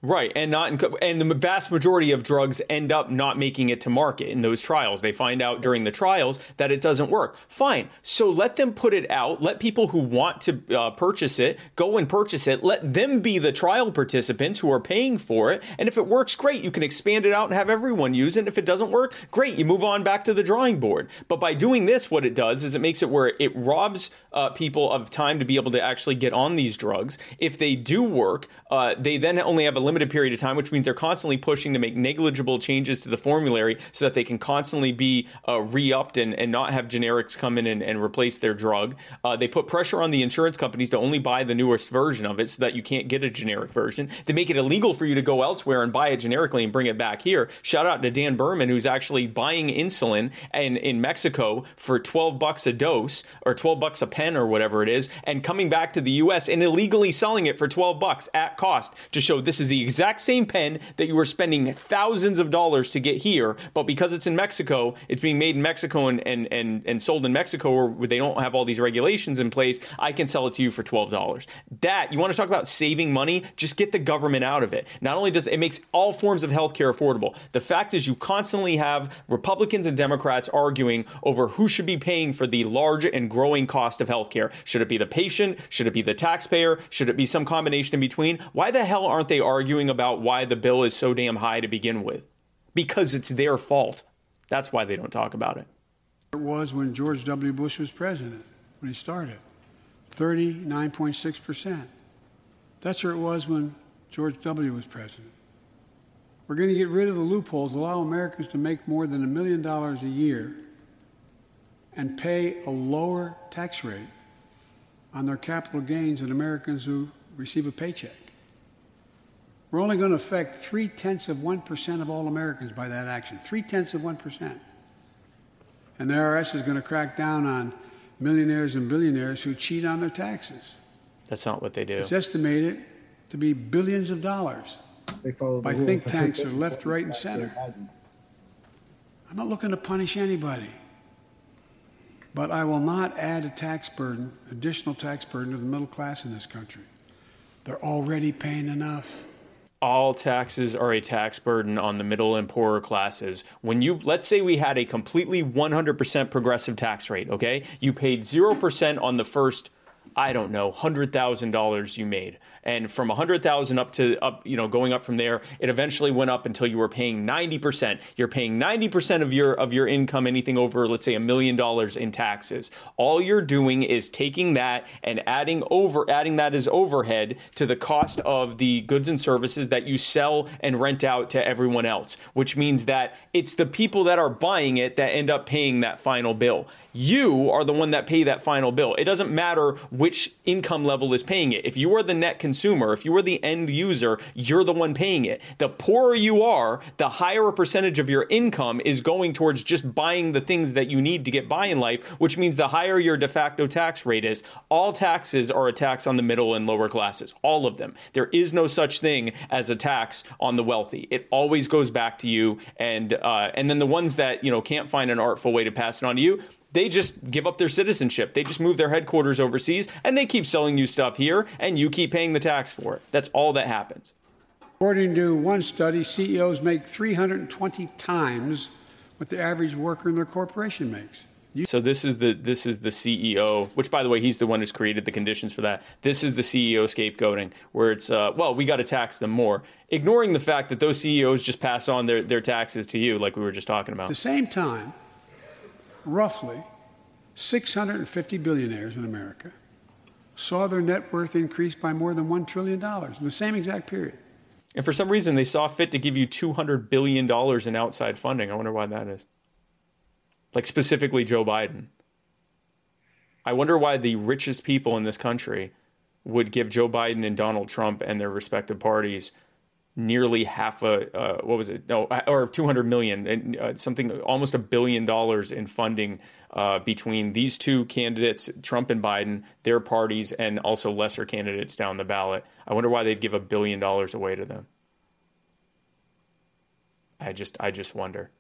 Right, and not in, and the vast majority of drugs end up not making it to market in those trials. They find out during the trials that it doesn't work. Fine, so let them put it out. Let people who want to uh, purchase it go and purchase it. Let them be the trial participants who are paying for it. And if it works, great. You can expand it out and have everyone use it. And if it doesn't work, great. You move on back to the drawing board. But by doing this, what it does is it makes it where it robs uh, people of time to be able to actually get on these drugs. If they do work, uh, they then only have a limited period of time, which means they're constantly pushing to make negligible changes to the formulary so that they can constantly be uh, re upped and, and not have generics come in and, and replace their drug. Uh, they put pressure on the insurance companies to only buy the newest version of it so that you can't get a generic version. They make it illegal for you to go elsewhere and buy it generically and bring it back here. Shout out to Dan Berman, who's actually buying insulin in, in Mexico for 12 bucks a dose or 12 bucks a pen or whatever it is, and coming back to the US and illegally selling it for 12 bucks at cost to show this is the exact same pen that you were spending thousands of dollars to get here, but because it's in Mexico, it's being made in Mexico and, and, and, and sold in Mexico where they don't have all these regulations in place. I can sell it to you for $12. That, you want to talk about saving money? Just get the government out of it. Not only does it, it makes all forms of healthcare affordable, the fact is you constantly have Republicans and Democrats arguing over who should be paying for the large and growing cost of healthcare. Should it be the patient? Should it be the taxpayer? Should it be some combination in between? Why the hell aren't they arguing about why the bill is so damn high to begin with? Because it's their fault. That's why they don't talk about it. It was when George W. Bush was president, when he started 39.6%. That's where it was when George W. was president. We're going to get rid of the loopholes, allow Americans to make more than a million dollars a year and pay a lower tax rate on their capital gains than Americans who receive a paycheck. We're only going to affect three tenths of 1% of all Americans by that action. Three tenths of 1%. And the IRS is going to crack down on millionaires and billionaires who cheat on their taxes. That's not what they do. It's estimated to be billions of dollars they follow by think tanks that are left, right, and center. I'm not looking to punish anybody. But I will not add a tax burden, additional tax burden to the middle class in this country. They're already paying enough all taxes are a tax burden on the middle and poorer classes. When you, let's say we had a completely 100% progressive tax rate, okay? You paid 0% on the first, I don't know, $100,000 you made and from 100,000 up to up, you know, going up from there, it eventually went up until you were paying 90%. You're paying 90% of your of your income anything over let's say a million dollars in taxes. All you're doing is taking that and adding over adding that as overhead to the cost of the goods and services that you sell and rent out to everyone else, which means that it's the people that are buying it that end up paying that final bill. You are the one that pay that final bill. It doesn't matter which income level is paying it. If you are the net consumer consumer, if you are the end user, you're the one paying it. The poorer you are, the higher a percentage of your income is going towards just buying the things that you need to get by in life, which means the higher your de facto tax rate is. All taxes are a tax on the middle and lower classes, all of them. There is no such thing as a tax on the wealthy. It always goes back to you, and uh, and then the ones that you know can't find an artful way to pass it on to you, they just give up their citizenship. They just move their headquarters overseas and they keep selling you stuff here and you keep paying the tax for it. That's all that happens. According to one study, CEOs make 320 times what the average worker in their corporation makes. You- so this is the this is the CEO, which by the way, he's the one who's created the conditions for that. This is the CEO scapegoating, where it's uh, well, we got to tax them more, ignoring the fact that those CEOs just pass on their, their taxes to you, like we were just talking about. At the same time, roughly 650 billionaires in America saw their net worth increase by more than $1 trillion in the same exact period. And for some reason, they saw fit to give you $200 billion in outside funding. I wonder why that is. Like specifically Joe Biden. I wonder why the richest people in this country would give Joe Biden and Donald Trump and their respective parties nearly half a uh, what was it? No or 200 million and uh, something almost a billion dollars in funding uh, between these two candidates Trump and Biden their parties and also lesser candidates down the ballot. I wonder why they'd give a billion dollars away to them. I just i just wonder.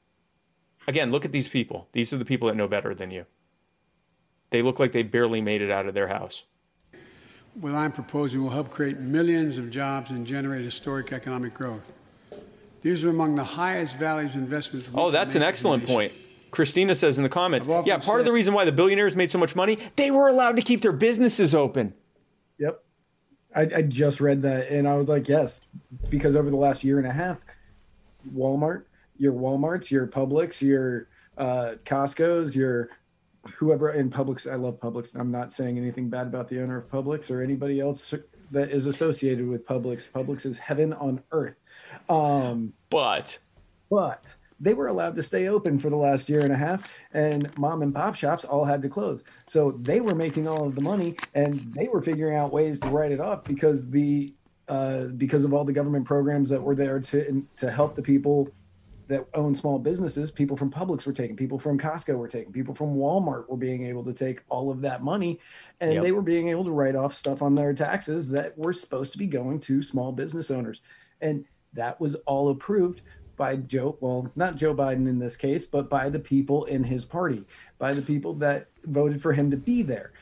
Again look at these people. These are the people that know better than you. They look like they barely made it out of their house what I'm proposing will help create millions of jobs and generate historic economic growth. These are among the highest values investments. Oh, that's an excellent point. Christina says in the comments, yeah, part said, of the reason why the billionaires made so much money, they were allowed to keep their businesses open. Yep. I, I just read that and I was like, yes, because over the last year and a half, Walmart, your Walmarts, your Publix, your uh, Costco's, your whoever in Publix. I love Publix. I'm not saying anything bad about the owner of Publix or anybody else that is associated with Publix. Publix is heaven on earth. Um, but, but they were allowed to stay open for the last year and a half, and mom and pop shops all had to close. So they were making all of the money, and they were figuring out ways to write it off because the uh, because of all the government programs that were there to to help the people that own small businesses. People from Publix were taking, people from Costco were taking, people from Walmart were being able to take all of that money, and yep. they were being able to write off stuff on their taxes that were supposed to be going to small business owners, and that was all approved by Joe, well, not Joe Biden in this case, but by the people in his party, by the people that voted for him to be there.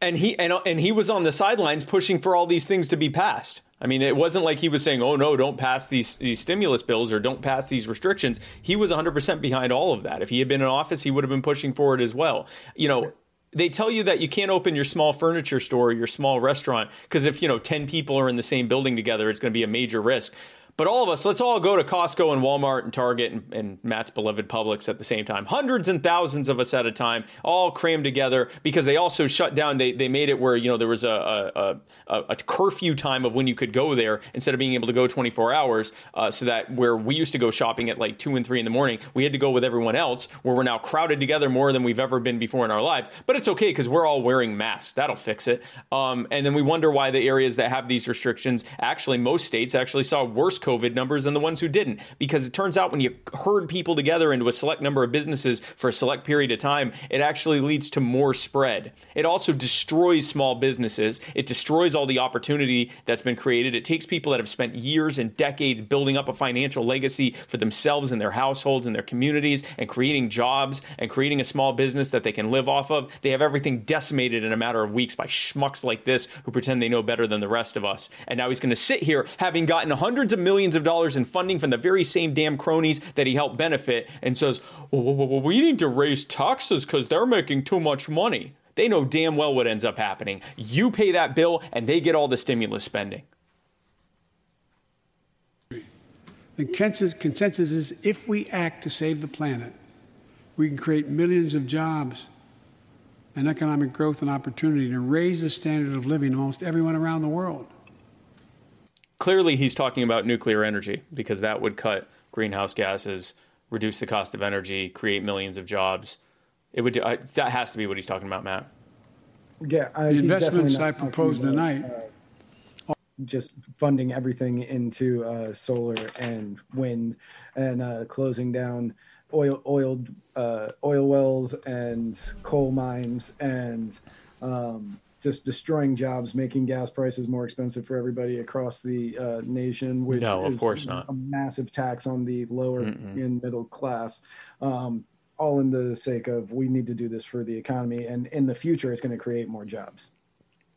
And he and, and he was on the sidelines pushing for all these things to be passed. I mean, it wasn't like he was saying, "Oh no, don't pass these these stimulus bills or don't pass these restrictions." He was 100% behind all of that. If he had been in office, he would have been pushing for it as well. You know, they tell you that you can't open your small furniture store or your small restaurant because if you know 10 people are in the same building together it's going to be a major risk but all of us, let's all go to Costco and Walmart and Target and, and, Matt's beloved Publix at the same time. Hundreds and thousands of us at a time, all crammed together because they also shut down. They, they made it where you know there was a, a, a, a curfew time of when you could go there instead of being able to go 24 hours. Uh, so that where we used to go shopping at like two and three in the morning, we had to go with everyone else. Where we're now crowded together more than we've ever been before in our lives. But it's okay because we're all wearing masks. That'll fix it. Um, and then we wonder why the areas that have these restrictions actually most states actually saw worse COVID COVID numbers than the ones who didn't. Because it turns out when you herd people together into a select number of businesses for a select period of time, it actually leads to more spread. It also destroys small businesses. It destroys all the opportunity that's been created. It takes people that have spent years and decades building up a financial legacy for themselves and their households and their communities and creating jobs and creating a small business that they can live off of. They have everything decimated in a matter of weeks by schmucks like this who pretend they know better than the rest of us. And now he's going to sit here having gotten hundreds of millions millions of dollars in funding from the very same damn cronies that he helped benefit and says, well, we need to raise taxes because they're making too much money. They know damn well what ends up happening. You pay that bill and they get all the stimulus spending. The consensus, consensus is if we act to save the planet, we can create millions of jobs and economic growth and opportunity to raise the standard of living amongst everyone around the world clearly he's talking about nuclear energy because that would cut greenhouse gases, reduce the cost of energy, create millions of jobs. It would uh, that has to be what he's talking about, Matt. Yeah, uh, the investments I proposed tonight. Uh, just funding everything into uh, solar and wind, and uh, closing down oil oil uh, oil wells and coal mines and um, just destroying jobs, making gas prices more expensive for everybody across the uh, nation, which no, of course not. a massive tax on the lower Mm-mm. and middle class. Um, all in the sake of we need to do this for the economy, and in the future, it's going to create more jobs.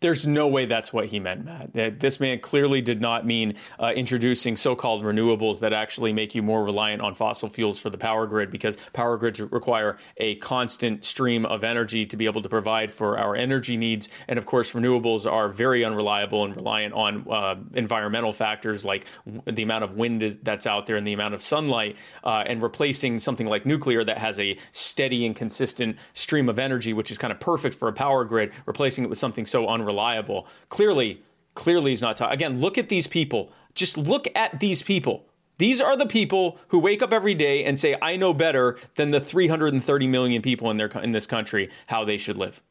There's no way that's what he meant, Matt. This man clearly did not mean uh, introducing so called renewables that actually make you more reliant on fossil fuels for the power grid because power grids require a constant stream of energy to be able to provide for our energy needs. And of course, renewables are very unreliable and reliant on uh, environmental factors like the amount of wind that's out there and the amount of sunlight. Uh, and replacing something like nuclear that has a steady and consistent stream of energy, which is kind of perfect for a power grid, replacing it with something so unreliable reliable. Clearly, clearly he's not. talking. Again, look at these people. Just look at these people. These are the people who wake up every day and say, "I know better than the 330 million people in their in this country how they should live."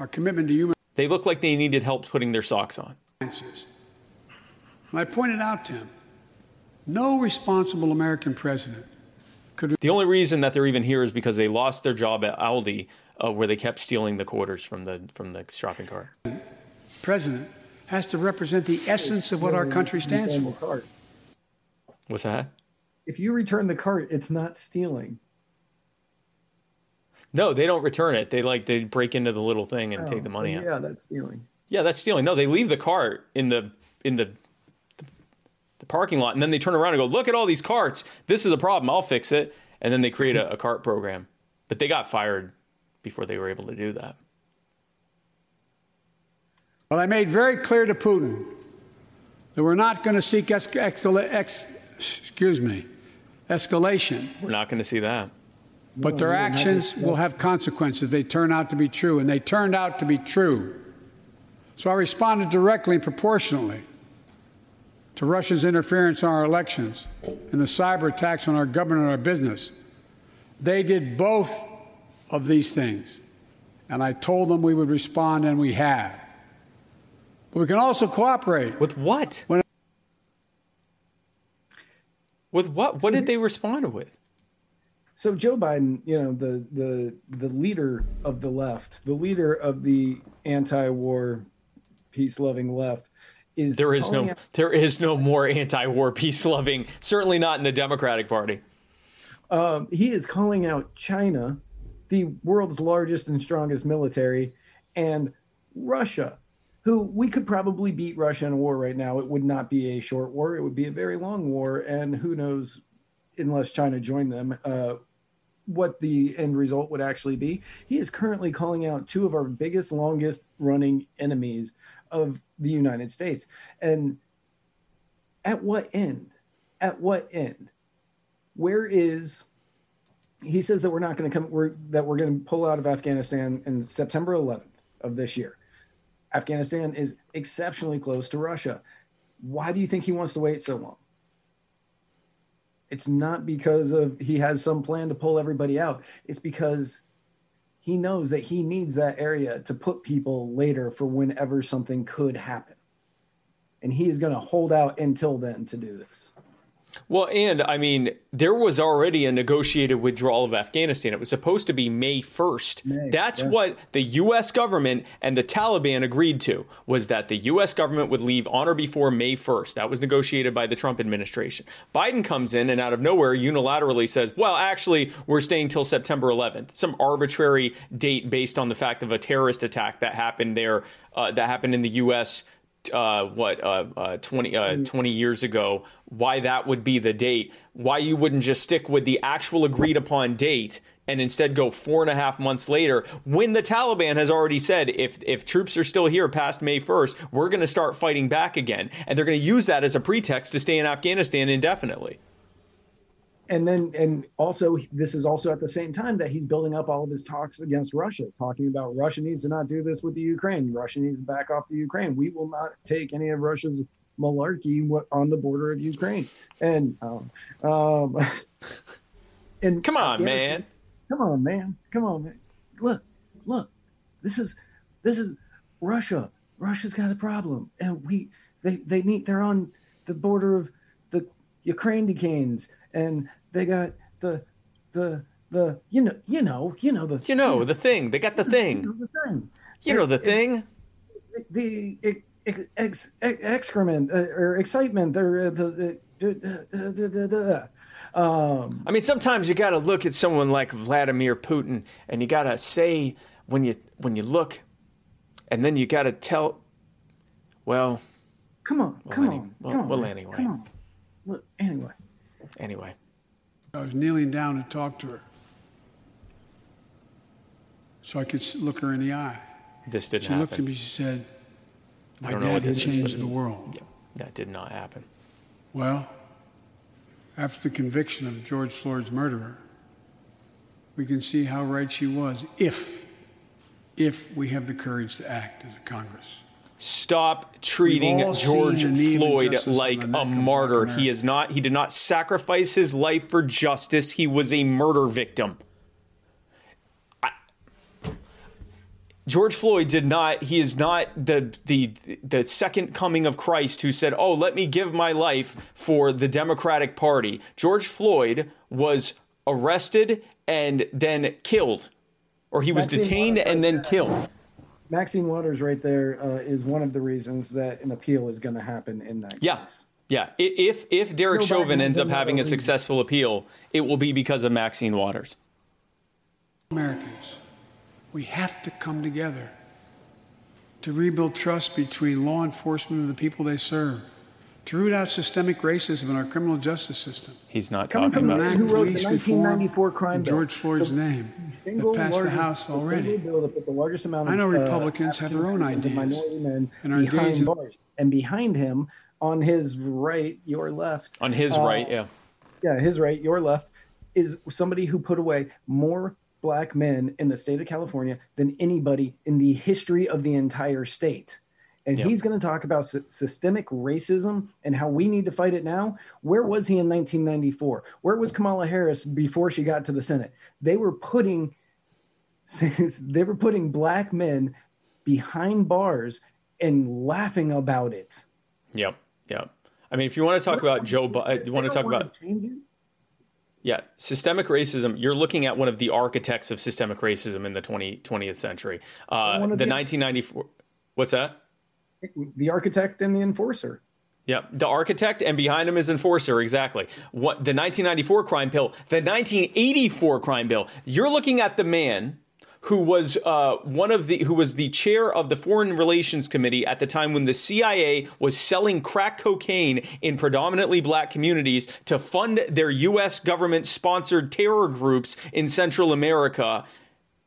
Our commitment to human. They look like they needed help putting their socks on. And I pointed out to him, no responsible American president could. The only reason that they're even here is because they lost their job at Aldi uh, where they kept stealing the quarters from the from the shopping cart. President has to represent the essence of what our country stands for. What's that? If you return the cart, it's not stealing. No, they don't return it. They like they break into the little thing and oh, take the money out. Yeah, that's stealing. Yeah, that's stealing. No, they leave the cart in the in the, the the parking lot, and then they turn around and go, "Look at all these carts. This is a problem. I'll fix it." And then they create a, a cart program. But they got fired before they were able to do that. Well, I made very clear to Putin that we're not going to seek ex- ex- excuse me, escalation. We're not going to see that. But their actions will have consequences. They turn out to be true, and they turned out to be true. So I responded directly and proportionally to Russia's interference in our elections and the cyber attacks on our government and our business. They did both of these things. And I told them we would respond, and we have. But we can also cooperate. With what? When with what? What did they respond with? So Joe Biden, you know, the the the leader of the left, the leader of the anti-war, peace-loving left, is there is no out- there is no more anti-war, peace-loving. Certainly not in the Democratic Party. Um, he is calling out China, the world's largest and strongest military, and Russia, who we could probably beat Russia in a war right now. It would not be a short war; it would be a very long war, and who knows, unless China joined them, uh, what the end result would actually be. He is currently calling out two of our biggest, longest running enemies of the United States, and at what end? At what end? Where is he says that we're not going to come we're, that we're going to pull out of Afghanistan in September 11th of this year. Afghanistan is exceptionally close to Russia. Why do you think he wants to wait so long? It's not because of he has some plan to pull everybody out. It's because he knows that he needs that area to put people later for whenever something could happen. And he is going to hold out until then to do this. Well, and I mean, there was already a negotiated withdrawal of Afghanistan. It was supposed to be May 1st. May, That's yeah. what the U.S. government and the Taliban agreed to, was that the U.S. government would leave on or before May 1st. That was negotiated by the Trump administration. Biden comes in and out of nowhere unilaterally says, well, actually, we're staying till September 11th. Some arbitrary date based on the fact of a terrorist attack that happened there, uh, that happened in the U.S uh, what uh, uh, 20, uh, mm. 20 years ago, why that would be the date, why you wouldn't just stick with the actual agreed upon date and instead go four and a half months later when the Taliban has already said if if troops are still here past May 1st, we're going to start fighting back again, and they're going to use that as a pretext to stay in Afghanistan indefinitely and then and also this is also at the same time that he's building up all of his talks against Russia, talking about Russia needs to not do this with the Ukraine. Russia needs to back off the Ukraine. We will not take any of Russia's malarkey on the border of Ukraine. And um, um and come on, man. Come on, man. Come on, man. Look, look. This is this is Russia. Russia's got a problem, and we they they need they're on the border of the Ukraine decanes and they got the the the you know you know you know the you know the thing. They got the thing you know the thing. You know the thing. the, the ex, ex, excrement uh, or excitement or uh, the, the um, I mean, sometimes you got to look at someone like Vladimir Putin, and you got to say when you when you look, and then you got to tell. Well, come on, well, come any, on, well, come on, well, anyway, come on. Look, anyway, Anyway. I was kneeling down to talk to her so I could look her in the eye. This didn't she happen. looked at me, she said, My dad had changed the world. Yeah, that did not happen. Well, after the conviction of George Floyd's murderer, we can see how right she was if, if we have the courage to act as a Congress. Stop treating George Floyd like a martyr. He is not. He did not sacrifice his life for justice. He was a murder victim. I, George Floyd did not. He is not the the the second coming of Christ who said, "Oh, let me give my life for the Democratic Party." George Floyd was arrested and then killed, or he was detained and then killed. Maxine Waters right there uh, is one of the reasons that an appeal is going to happen in that yeah. case. Yeah, if if Derek Chauvin ends up having a successful appeal, it will be because of Maxine Waters. Americans, we have to come together to rebuild trust between law enforcement and the people they serve, to root out systemic racism in our criminal justice system. He's not Coming talking from the about. man who wrote the 1994 crime in bill. George Floyd's The name single that passed the House already. single bill that put the largest amount of, I know of, uh, Republicans have their own African and ideas minority men and are behind in- bars. And behind him, on his right, your left, On his uh, right, yeah. yeah, his right, your left, is somebody who put away more black men in the state of California than anybody in the history of the entire state. And Yep. he's going to talk about sy- systemic racism and how we need to fight it now. Where was he in 1994? Where was Kamala Harris before she got to the Senate? They were putting they were putting black men behind bars and laughing about it. Yep. Yep. I mean, if you want to talk about Joe, Bi- uh, you want to talk about? Yeah, systemic racism. You're looking at one of the architects of systemic racism in the 20, 20th century. Uh, One of the the- 1994. What's that? The architect and the enforcer. Yeah, the architect, and behind him is enforcer. Exactly. What the 1994 crime bill, the 1984 crime bill. You're looking at the man who was uh, one of the who was the chair of the Foreign Relations Committee at the time when the CIA was selling crack cocaine in predominantly black communities to fund their U.S. government sponsored terror groups in Central America.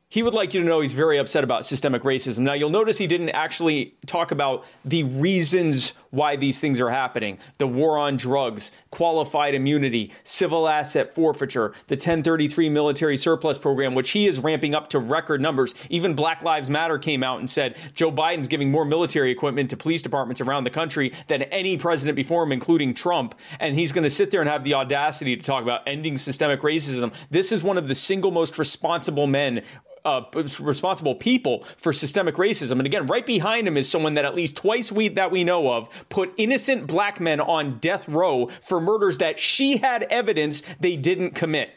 He would like you to know he's very upset about systemic racism. Now, you'll notice he didn't actually talk about the reasons why these things are happening the war on drugs, qualified immunity, civil asset forfeiture, the 1033 military surplus program, which he is ramping up to record numbers. Even Black Lives Matter came out and said Joe Biden's giving more military equipment to police departments around the country than any president before him, including Trump. And he's going to sit there and have the audacity to talk about ending systemic racism. This is one of the single most responsible men uh, responsible people for systemic racism. And again, right behind him is someone that at least twice we that we know of put innocent black men on death row for murders that she had evidence they didn't commit.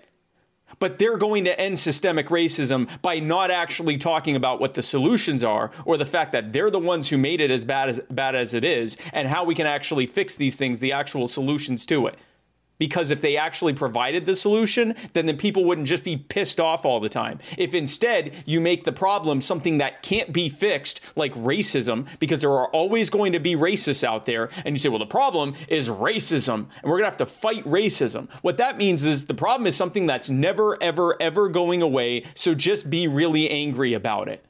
But they're going to end systemic racism by not actually talking about what the solutions are or the fact that they're the ones who made it as bad as bad as it is and how we can actually fix these things, the actual solutions to it because if they actually provided the solution, then the people wouldn't just be pissed off all the time. If instead you make the problem something that can't be fixed, like racism, because there are always going to be racists out there, and you say, well, the problem is racism, and we're going to have to fight racism. What that means is the problem is something that's never, ever, ever going away, so just be really angry about it.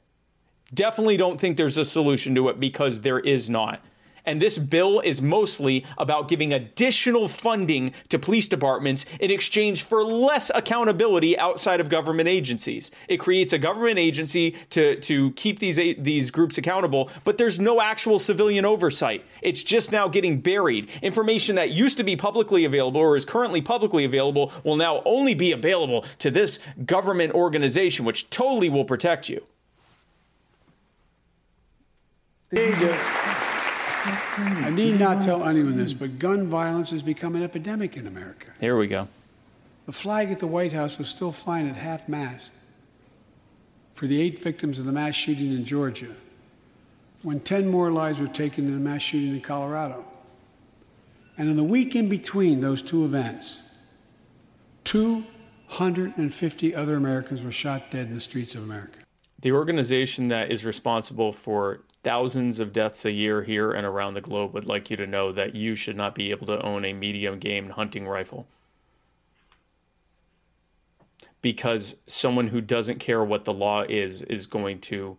Definitely don't think there's a solution to it because there is not. And this bill is mostly about giving additional funding to police departments in exchange for less accountability outside of government agencies. It creates a government agency to, to keep these, these groups accountable, but there's no actual civilian oversight. It's just now getting buried. Information that used to be publicly available or is currently publicly available will now only be available to this government organization, which totally will protect you. I need not tell anyone this, but gun violence has become an epidemic in America. Here we go. The flag at the White House was still flying at half mast for the eight victims of the mass shooting in Georgia, when 10 more lives were taken in the mass shooting in Colorado. And in the week in between those two events, 250 other Americans were shot dead in the streets of America. The organization that is responsible for thousands of deaths a year here and around the globe would like you to know that you should not be able to own a medium game hunting rifle. Because someone who doesn't care what the law is is going to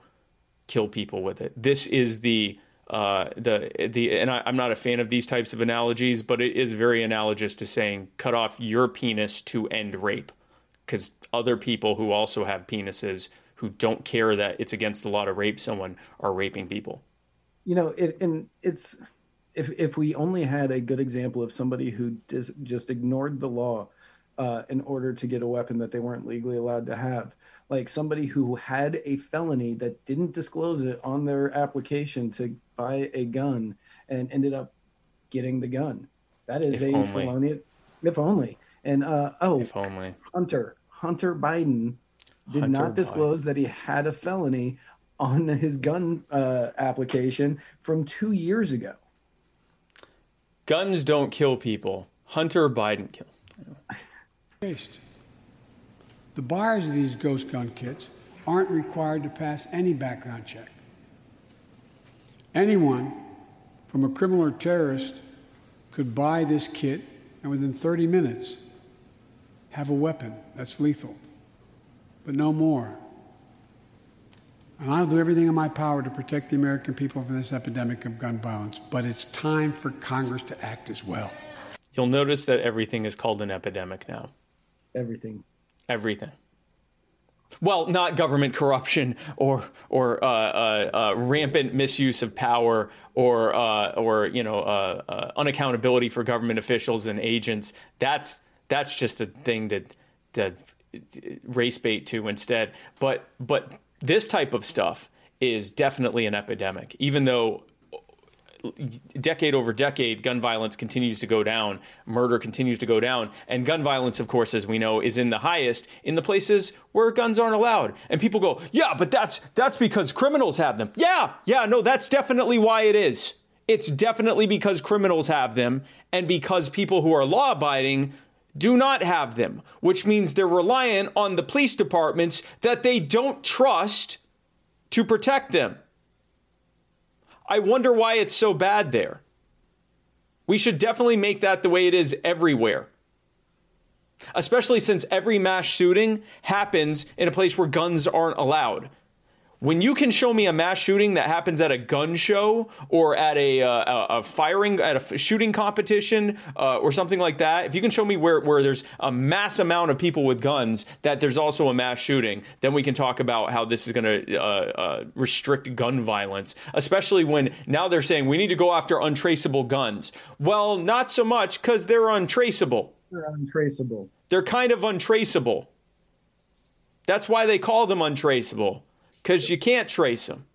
kill people with it. This is the uh, the the and I, I'm not a fan of these types of analogies, but it is very analogous to saying cut off your penis to end rape, because other people who also have penises who don't care that it's against the law to rape someone are raping people. You know, it, and it's if if we only had a good example of somebody who dis, just ignored the law uh, in order to get a weapon that they weren't legally allowed to have, like somebody who had a felony that didn't disclose it on their application to buy a gun and ended up getting the gun. That is If a only. felony. If only. And uh, oh, If only. Hunter Hunter Biden did Hunter not disclose that he had a felony on his gun uh, application from two years ago. Guns don't kill people. Hunter Biden killed. The The buyers of these ghost gun kits aren't required to pass any background check. Anyone, from a criminal or terrorist, could buy this kit and within 30 minutes have a weapon that's lethal, but no more. And I'll do everything in my power to protect the American people from this epidemic of gun violence, but it's time for Congress to act as well. You'll notice that everything is called an epidemic now. Everything. Everything. Well, not government corruption or or uh, uh, uh, rampant misuse of power or uh, or you know uh, uh, unaccountability for government officials and agents. That's that's just a thing that that race bait to instead. But but this type of stuff is definitely an epidemic, even though decade over decade, gun violence continues to go down, murder continues to go down, and gun violence, of course, as we know, is in the highest in the places where guns aren't allowed. And people go, "Yeah, but that's that's because criminals have them." Yeah, yeah, no, that's definitely why it is. It's definitely because criminals have them, and because people who are law abiding do not have them, which means they're reliant on the police departments that they don't trust to protect them. I wonder why it's so bad there. We should definitely make that the way it is everywhere. Especially since every mass shooting happens in a place where guns aren't allowed when you can show me a mass shooting that happens at a gun show or at a, uh, a firing at a shooting competition uh, or something like that if you can show me where, where there's a mass amount of people with guns that there's also a mass shooting then we can talk about how this is going to uh, uh, restrict gun violence especially when now they're saying we need to go after untraceable guns. Well not so much because they're untraceable. They're untraceable. They're kind of untraceable. That's why they call them untraceable because you can't trace them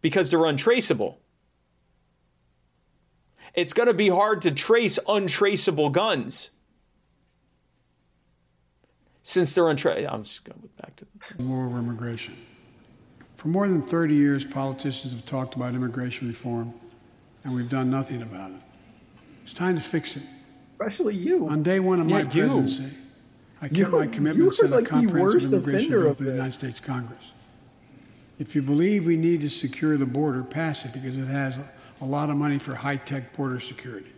because they're untraceable. It's going to be hard to trace untraceable guns since they're untraceable. I'm just going back to the war of immigration. For more than 30 years, politicians have talked about immigration reform, and we've done nothing about it. It's time to fix it. Especially you. On day one of yeah, my presidency, you. I kept you, my commitments in like a comprehensive immigration bill for the United States Congress. If you believe we need to secure the border, pass it because it has a, a lot of money for high tech border security.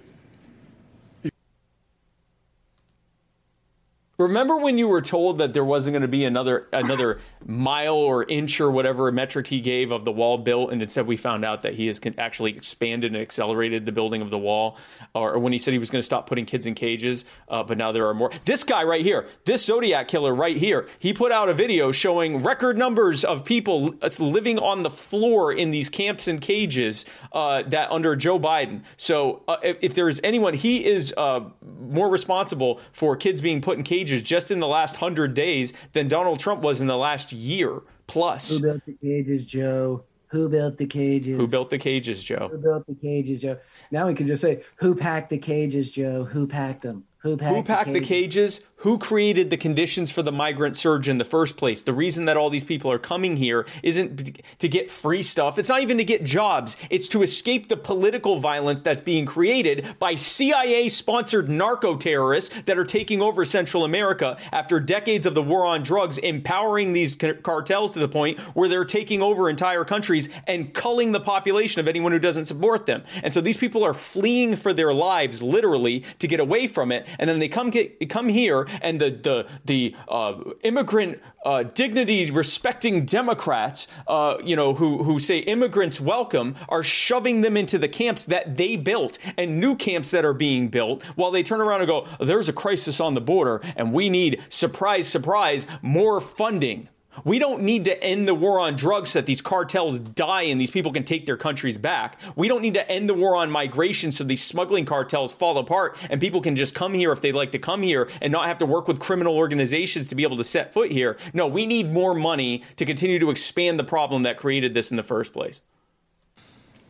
Remember when you were told that there wasn't going to be another another mile or inch or whatever metric he gave of the wall built, and instead we found out that he has actually expanded and accelerated the building of the wall, or when he said he was going to stop putting kids in cages, uh, but now there are more. This guy right here, this Zodiac killer right here, he put out a video showing record numbers of people living on the floor in these camps and cages uh, that under Joe Biden. So uh, if, if, there is anyone, he is uh, more responsible for kids being put in cages just in the last hundred days than Donald Trump was in the last year plus. Who built the cages, Joe? Who built the cages? Who built the cages, Joe? Who built the cages, Joe? Now we can just say, who packed the cages, Joe? Who packed them? Who packed, Who packed the, cages? the, cages? Who created the conditions for the migrant surge in the first place? The reason that all these people are coming here isn't to get free stuff. It's not even to get jobs. It's to escape the political violence that's being created by CIA sponsored narco terrorists that are taking over Central America after decades of the war on drugs, empowering these cartels to the point where they're taking over entire countries and culling the population of anyone who doesn't support them. And so these people are fleeing for their lives, literally, to get away from it and then they come get, come here, and the the the uh, immigrant uh, dignity respecting Democrats, uh, you know, who who say immigrants welcome, are shoving them into the camps that they built and new camps that are being built, while they turn around and go, "There's a crisis on the border, and we need surprise, surprise, more funding." We don't need to end the war on drugs so that these cartels die and these people can take their countries back. We don't need to end the war on migration so these smuggling cartels fall apart and people can just come here if they'd like to come here and not have to work with criminal organizations to be able to set foot here. No, we need more money to continue to expand the problem that created this in the first place.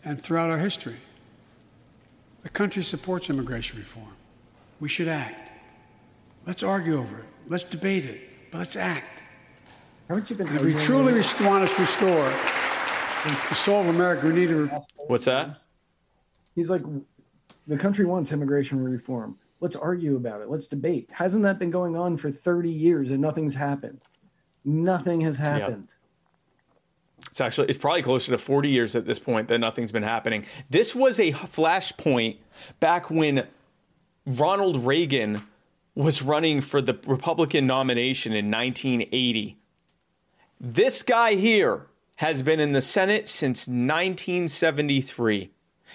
And throughout our history, the country supports immigration reform. We should act. Let's argue over it. Let's debate it. But let's act. Haven't you been? If we truly want to restore the soul of America, we need to. What's that? He's like, the country wants immigration reform. let's argue about it. Let's debate. Hasn't that been going on for 30 years and nothing's happened? Nothing has happened. It's actually it's probably closer to 40 years at this point that nothing's been happening. This was a flashpoint back when Ronald Reagan was running for the Republican nomination in 1980. This guy here has been in the Senate since 1973.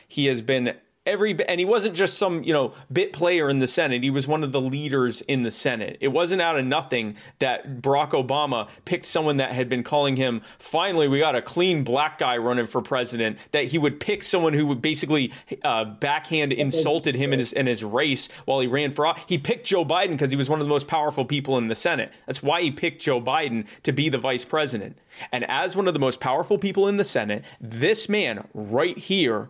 He has been every and he wasn't just some you know bit player in the Senate. He was one of the leaders in the Senate. It wasn't out of nothing that Barack Obama picked someone that had been calling him. Finally, we got a clean black guy running for president. That he would pick someone who would basically uh, backhand insulted him in his in his race while he ran for. He picked Joe Biden because he was one of the most powerful people in the Senate. That's why he picked Joe Biden to be the vice president. And as one of the most powerful people in the Senate, this man right here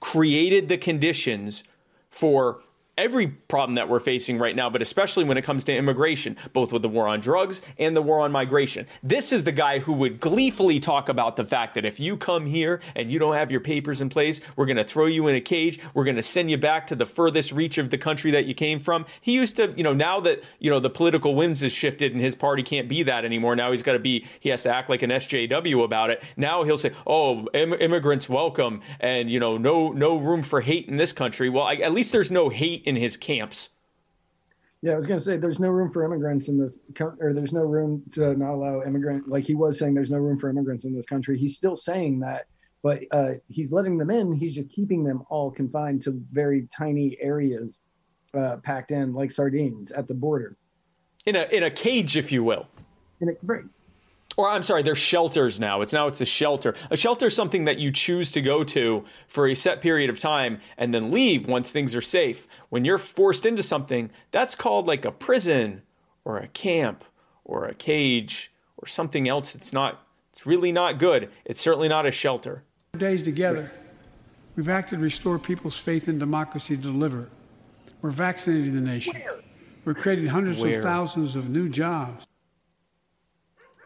created the conditions for every problem that we're facing right now, but especially when it comes to immigration, both with the war on drugs and the war on migration. This is the guy who would gleefully talk about the fact that if you come here and you don't have your papers in place, we're going to throw you in a cage. We're going to send you back to the furthest reach of the country that you came from. He used to, you know, now that, you know, the political winds has shifted and his party can't be that anymore. Now he's got to be, he has to act like an SJW about it. Now he'll say, oh, Im- immigrants welcome and, you know, no, no room for hate in this country. Well, I, at least there's no hate in his camps. Yeah, I was going to say there's no room for immigrants in this, country or there's no room to not allow immigrant. Like he was saying, there's no room for immigrants in this country. He's still saying that, but uh, he's letting them in. He's just keeping them all confined to very tiny areas, uh, packed in like sardines at the border. In a in a cage, if you will. In a, right or I'm sorry, they're shelters now. It's now it's a shelter. A shelter is something that you choose to go to for a set period of time and then leave once things are safe. When you're forced into something, that's called like a prison or a camp or a cage or something else. It's not. It's really not good. It's certainly not a shelter. Days together, we've acted to restore people's faith in democracy to deliver. We're vaccinating the nation. We're creating hundreds Where? of thousands of new jobs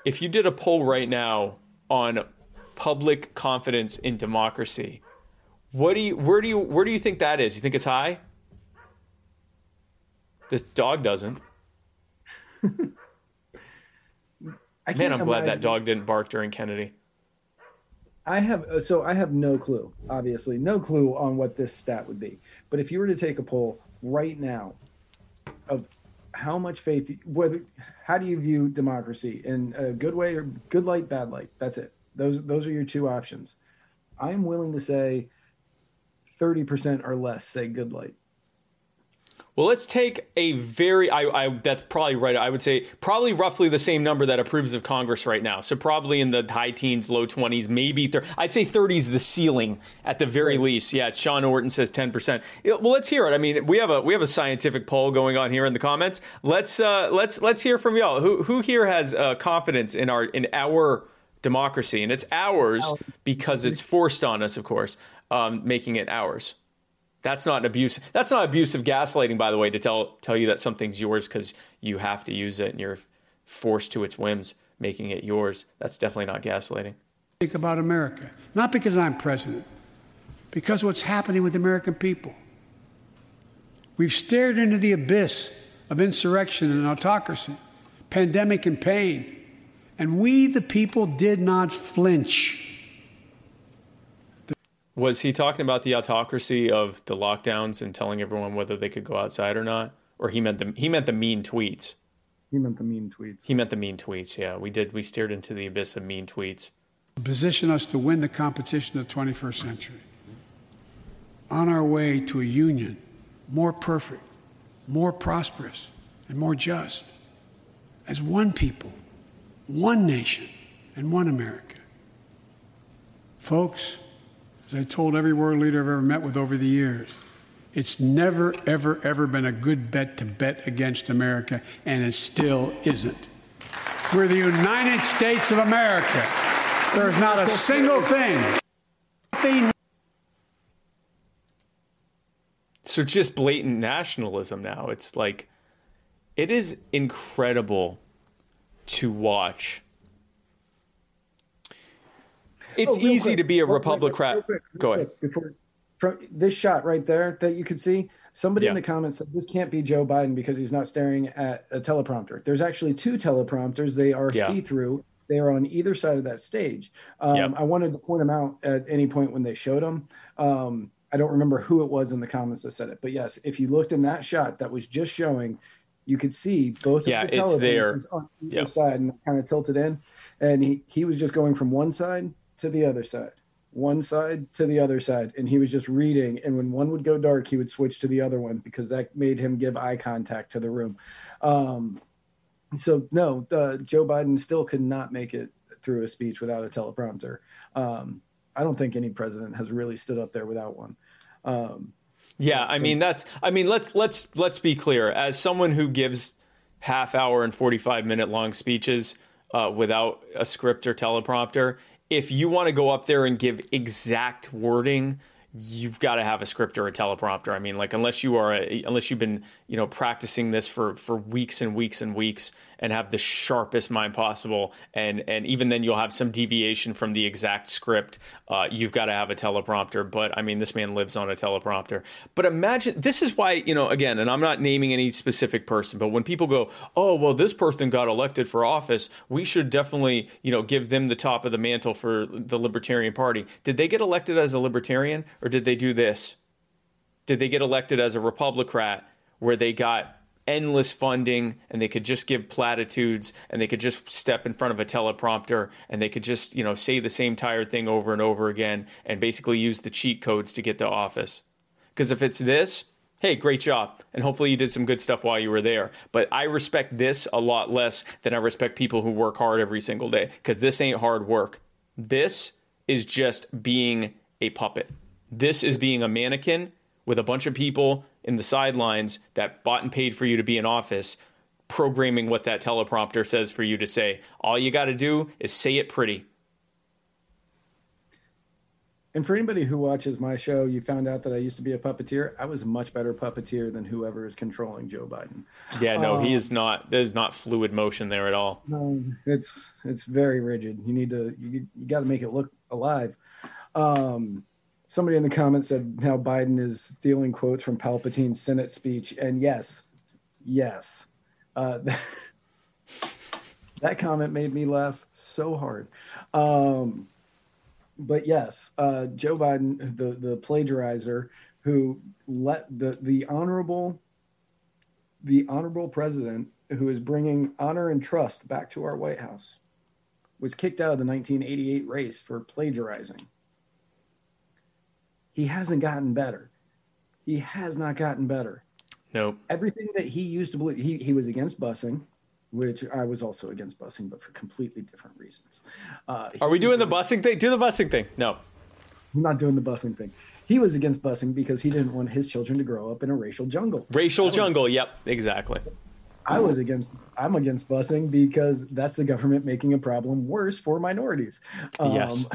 if you did a poll right now on public confidence in democracy, what do you where do you where do you think that is? You think it's high? This dog doesn't. Man, I'm glad that dog didn't bark during Kennedy. I have uh, so I have no clue, obviously, no clue on what this stat would be. But if you were to take a poll right now of how much faith whether how do you view democracy? In a good way or good light bad light? That's it. Those those are your two options. I'm willing to say 30% or less say good light well, let's take a very, I, I, that's probably right. I would say probably roughly the same number that approves of Congress right now. So probably in the high teens, low 20s, maybe 30. I'd say 30 is the ceiling at the very right. least. Yeah, Sean Orton says 10%. Well, let's hear it. I mean, we have a we have a scientific poll going on here in the comments. Let's uh, let's let's hear from y'all. Who who here has uh, confidence in our in our democracy? And it's ours because it's forced on us, of course, um, making it ours. That's not an abuse. That's not abusive gaslighting, by the way, to tell tell you that something's yours because you have to use it and you're forced to its whims, making it yours. That's definitely not gaslighting. Think about America, not because I'm president, because what's happening with the American people. We've stared into the abyss of insurrection and autocracy, pandemic and pain, and we, the people, did not flinch. Was he talking about the autocracy of the lockdowns and telling everyone whether they could go outside or not? Or he meant the he meant the mean tweets. He meant the mean tweets. He meant the mean tweets. Yeah, we did. We steered into the abyss of mean tweets. Position us to win the competition of the 21st century. On our way to a union more perfect, more prosperous, and more just. As one people, one nation, and one America. Folks, as I told every world leader I've ever met with over the years, it's never, ever, ever been a good bet to bet against America, and it still isn't. We're the United States of America. There's not a single thing. So just blatant nationalism now. It's like, it is incredible to watch it's oh, easy quick, to be a Republican. Go ahead. Before this shot right there that you could see, somebody Yeah. in the comments said this can't be Joe Biden because he's not staring at a teleprompter. There's actually two teleprompters. They are Yeah. see through. They are on either side of that stage. Um, Yep. I wanted to point them out at any point when they showed them. Um, I don't remember who it was in the comments that said it, but yes, if you looked in that shot that was just showing, you could see both Yeah, of the it's there. televisions on either Yep. side and kind of tilted in. And he, he was just going from one side to the other side, one side to the other side. And he was just reading. And when one would go dark, he would switch to the other one because that made him give eye contact to the room. Um, so, no, uh, Joe Biden still could not make it through a speech without a teleprompter. Um, I don't think any president has really stood up there without one. Um, Yeah, I mean that's I mean let's let's let's be clear. As someone who gives half hour and 45 minute long speeches uh, without a script or teleprompter, if you want to go up there and give exact wording, you've got to have a script or a teleprompter. I mean, like unless you are a, unless you've been, you know, practicing this for for weeks and weeks and weeks and have the sharpest mind possible and and even then you'll have some deviation from the exact script. Uh, you've got to have a teleprompter, but I mean, this man lives on a teleprompter. But imagine this is why, you know, again, and I'm not naming any specific person, but when people go, "Oh, well this person got elected for office, we should definitely, you know, give them the top of the mantle for the Libertarian Party." Did they get elected as a libertarian or did they do this? Did they get elected as a Republican where they got endless funding and they could just give platitudes and they could just step in front of a teleprompter and they could just, you know, say the same tired thing over and over again and basically use the cheat codes to get to office? Because if it's this, hey, great job. And hopefully you did some good stuff while you were there. But I respect this a lot less than I respect people who work hard every single day because this ain't hard work. This is just being a puppet. This is being a mannequin with a bunch of people in the sidelines that bought and paid for you to be in office, programming what that teleprompter says for you to say. All you got to do is say it pretty. And for anybody who watches my show, you found out that I used to be a puppeteer. I was a much better puppeteer than whoever is controlling Joe Biden. Yeah, no, Oh. he is not. There's not fluid motion there at all. No, it's it's very rigid. You need to you, you got to make it look alive. Um, somebody in the comments said how Biden is stealing quotes from Palpatine's Senate speech, and yes, yes, uh, that comment made me laugh so hard. Um, but yes, uh, Joe Biden, the the plagiarizer, who let the the honorable the honorable president who is bringing honor and trust back to our White House was kicked out of the 1988 race for plagiarizing. He hasn't gotten better. He has not gotten better. Nope. Everything that he used to believe, he, he was against busing, which I was also against busing, but for completely different reasons. Uh, Are we doing the busing thing? Do the busing thing. No. I'm not doing the busing thing. He was against busing because he didn't want his children to grow up in a racial jungle. Racial jungle. Yep, exactly. I was against. I'm against busing because that's the government making a problem worse for minorities. Um, Yes.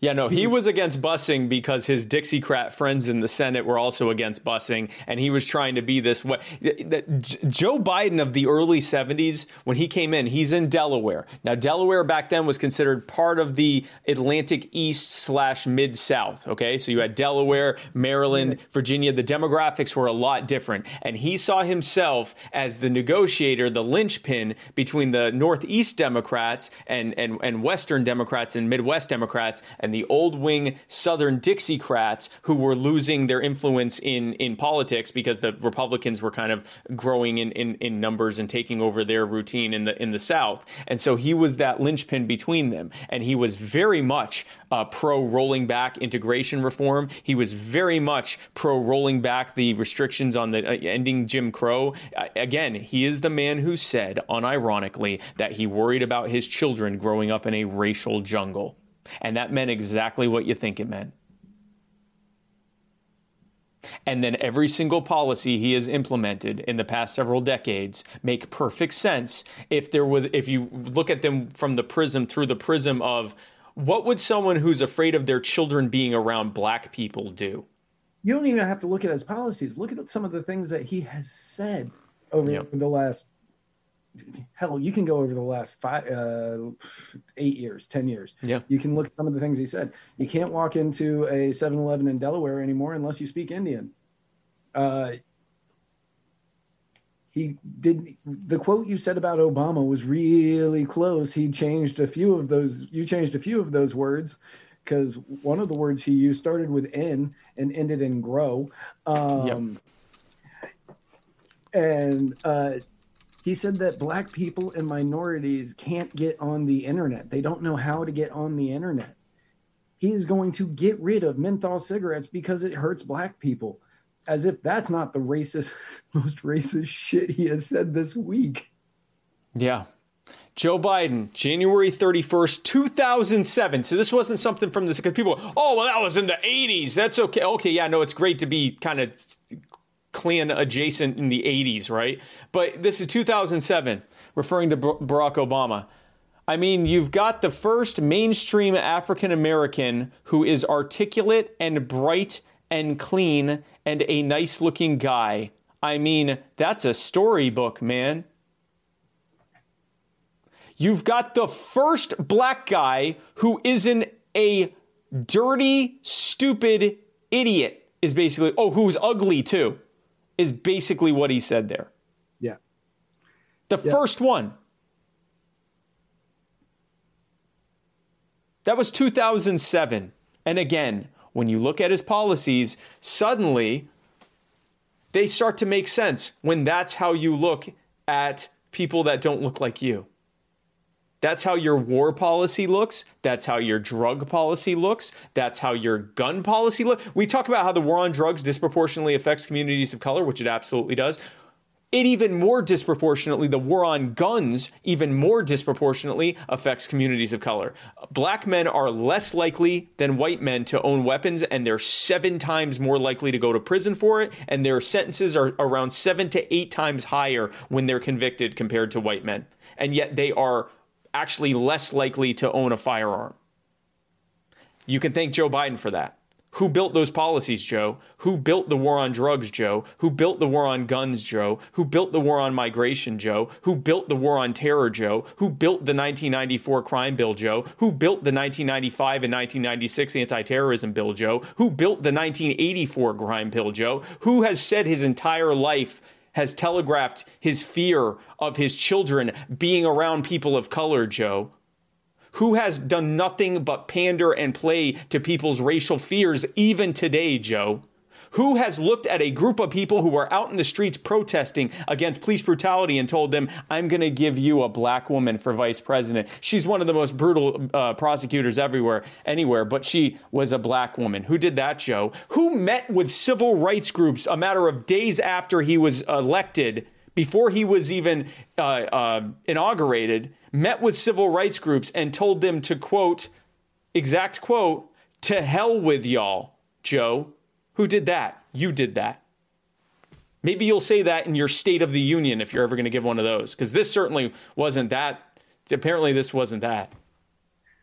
Yeah, no, he was against busing because his Dixiecrat friends in the Senate were also against busing, and he was trying to be this way. Joe Biden of the early 70s, when he came in, he's in Delaware. Now, Delaware back then was considered part of the Atlantic East slash Mid South. Okay, so you had Delaware, Maryland, Virginia. The demographics were a lot different, and he saw himself as the negotiator, the linchpin between the Northeast Democrats and and and Western Democrats and Midwest Democrats and the old wing Southern Dixiecrats who were losing their influence in in politics because the Republicans were kind of growing in, in in numbers and taking over their routine in the in the South. And so he was that linchpin between them, and he was very much uh, pro rolling back integration reform. He was very much pro rolling back the restrictions on the uh, ending Jim Crow. Uh, again, he is the man who said, unironically, that he worried about his children growing up in a racial jungle. And that meant exactly what you think it meant. And then every single policy he has implemented in the past several decades make perfect sense if there would if you look at them from the prism through the prism of what would someone who's afraid of their children being around black people do? you don't even have to look at his policies. Look at some of the things that he has said over Yep. the last hell, you can go over the last five, uh, eight years, 10 years. Yeah. You can look at some of the things he said. You can't walk into a 7 Eleven in Delaware anymore unless you speak Indian. Uh, he did the quote you said about Obama was really close. He changed a few of those. You changed a few of those words because one of the words he used started with N and ended in grow. Um, And uh, he said that black people and minorities can't get on the internet. They don't know how to get on the internet. He is going to get rid of menthol cigarettes because it hurts black people. As if that's not the racist, most racist shit he has said this week. Yeah. Joe Biden, January 31st, 2007. So this wasn't something from this because people, oh, well, that was in the 80s. That's okay. Okay, yeah, no, it's great to be kind of Klan adjacent in the 80s, right? But this is 2007, referring to Barack Obama. I mean, you've got the first mainstream African American who is articulate and bright and clean and a nice looking guy. I mean, that's a storybook, man. You've got the first black guy who isn't a dirty, stupid idiot, is basically, oh, who's ugly too, is basically what he said there. Yeah. The yeah. first one. That was 2007. And again, when you look at his policies, suddenly they start to make sense when that's how you look at people that don't look like you. That's how your war policy looks. That's how your drug policy looks. That's how your gun policy looks. We talk about how the war on drugs disproportionately affects communities of color, which it absolutely does. It even more disproportionately, the war on guns even more disproportionately affects communities of color. Black men are less likely than white men to own weapons, and they're seven times more likely to go to prison for it, and their sentences are around seven to eight times higher when they're convicted compared to white men. And yet they are actually less likely to own a firearm. You can thank Joe Biden for that. Who built those policies, Joe? Who built the war on drugs, Joe? Who built the war on guns, Joe? Who built the war on migration, Joe? Who built the war on terror, Joe? Who built the 1994 crime bill, Joe? Who built the 1995 and 1996 anti terrorism bill, Joe? Who built the 1984 crime bill, Joe? Who has said his entire life has telegraphed his fear of his children being around people of color, Joe, who has done nothing but pander and play to people's racial fears even today, Joe. Who has looked at a group of people who were out in the streets protesting against police brutality and told them, I'm going to give you a black woman for vice president? She's one of the most brutal uh, prosecutors everywhere, anywhere, but she was a black woman. Who did that, Joe? Who met with civil rights groups a matter of days after he was elected? Before he was even uh, uh, inaugurated, met with civil rights groups and told them to quote, exact quote, to hell with y'all, Joe. Who did that? You did that. Maybe you'll say that in your State of the Union if you're ever going to give one of those, because this certainly wasn't that. Apparently, this wasn't that.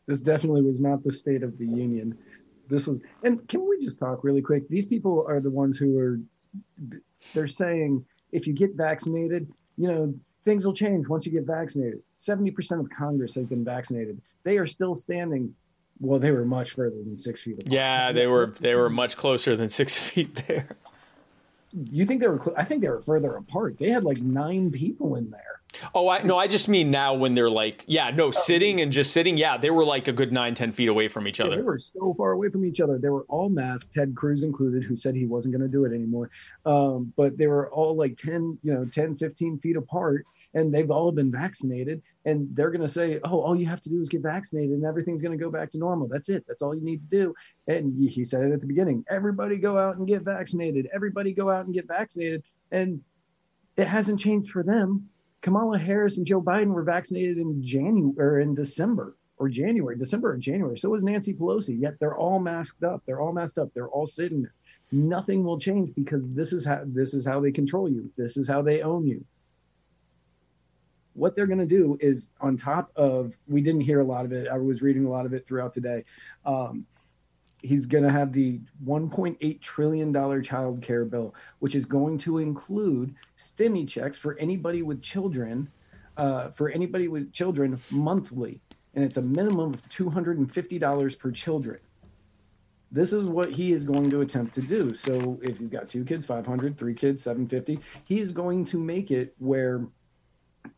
This definitely was not the State of the Union. This was, and can we just talk really quick? These people are the ones who are, they're saying if you get vaccinated, you know, things will change once you get vaccinated. 70% of Congress has been vaccinated. They are still standing well, they were much further than six feet. Apart. Yeah, they were. They were much closer than six feet there. You think they were? Cl- I think they were further apart. They had like nine people in there. Oh, I no, I just mean now when they're like, yeah, no, sitting and just sitting. Yeah, they were like a good nine, ten feet away from each other. Yeah, they were so far away from each other. They were all masked, Ted Cruz included, who said he wasn't going to do it anymore. Um, but they were all like 10, you know, 10, 15 feet apart and they've all been vaccinated and they're going to say oh all you have to do is get vaccinated and everything's going to go back to normal. That's it. That's all you need to do. And he said it at the beginning everybody go out and get vaccinated. Everybody go out and get vaccinated. And it hasn't changed for them. Kamala harris and joe biden were vaccinated in january or in december or january december or january. So was nancy pelosi yet they're all masked up. They're all masked up. They're all sitting there. Nothing will change because this is how this is how they control you. This is how they own you what they're going to do is on top of we didn't hear a lot of it i was reading a lot of it throughout the day um, he's going to have the 1.8 trillion dollar child care bill which is going to include stimmy checks for anybody with children uh, for anybody with children monthly, and it's a minimum of two hundred and fifty dollars per children. This is what he is going to attempt to do. So if you've got two kids, 500, three kids, 750, he is going to make it where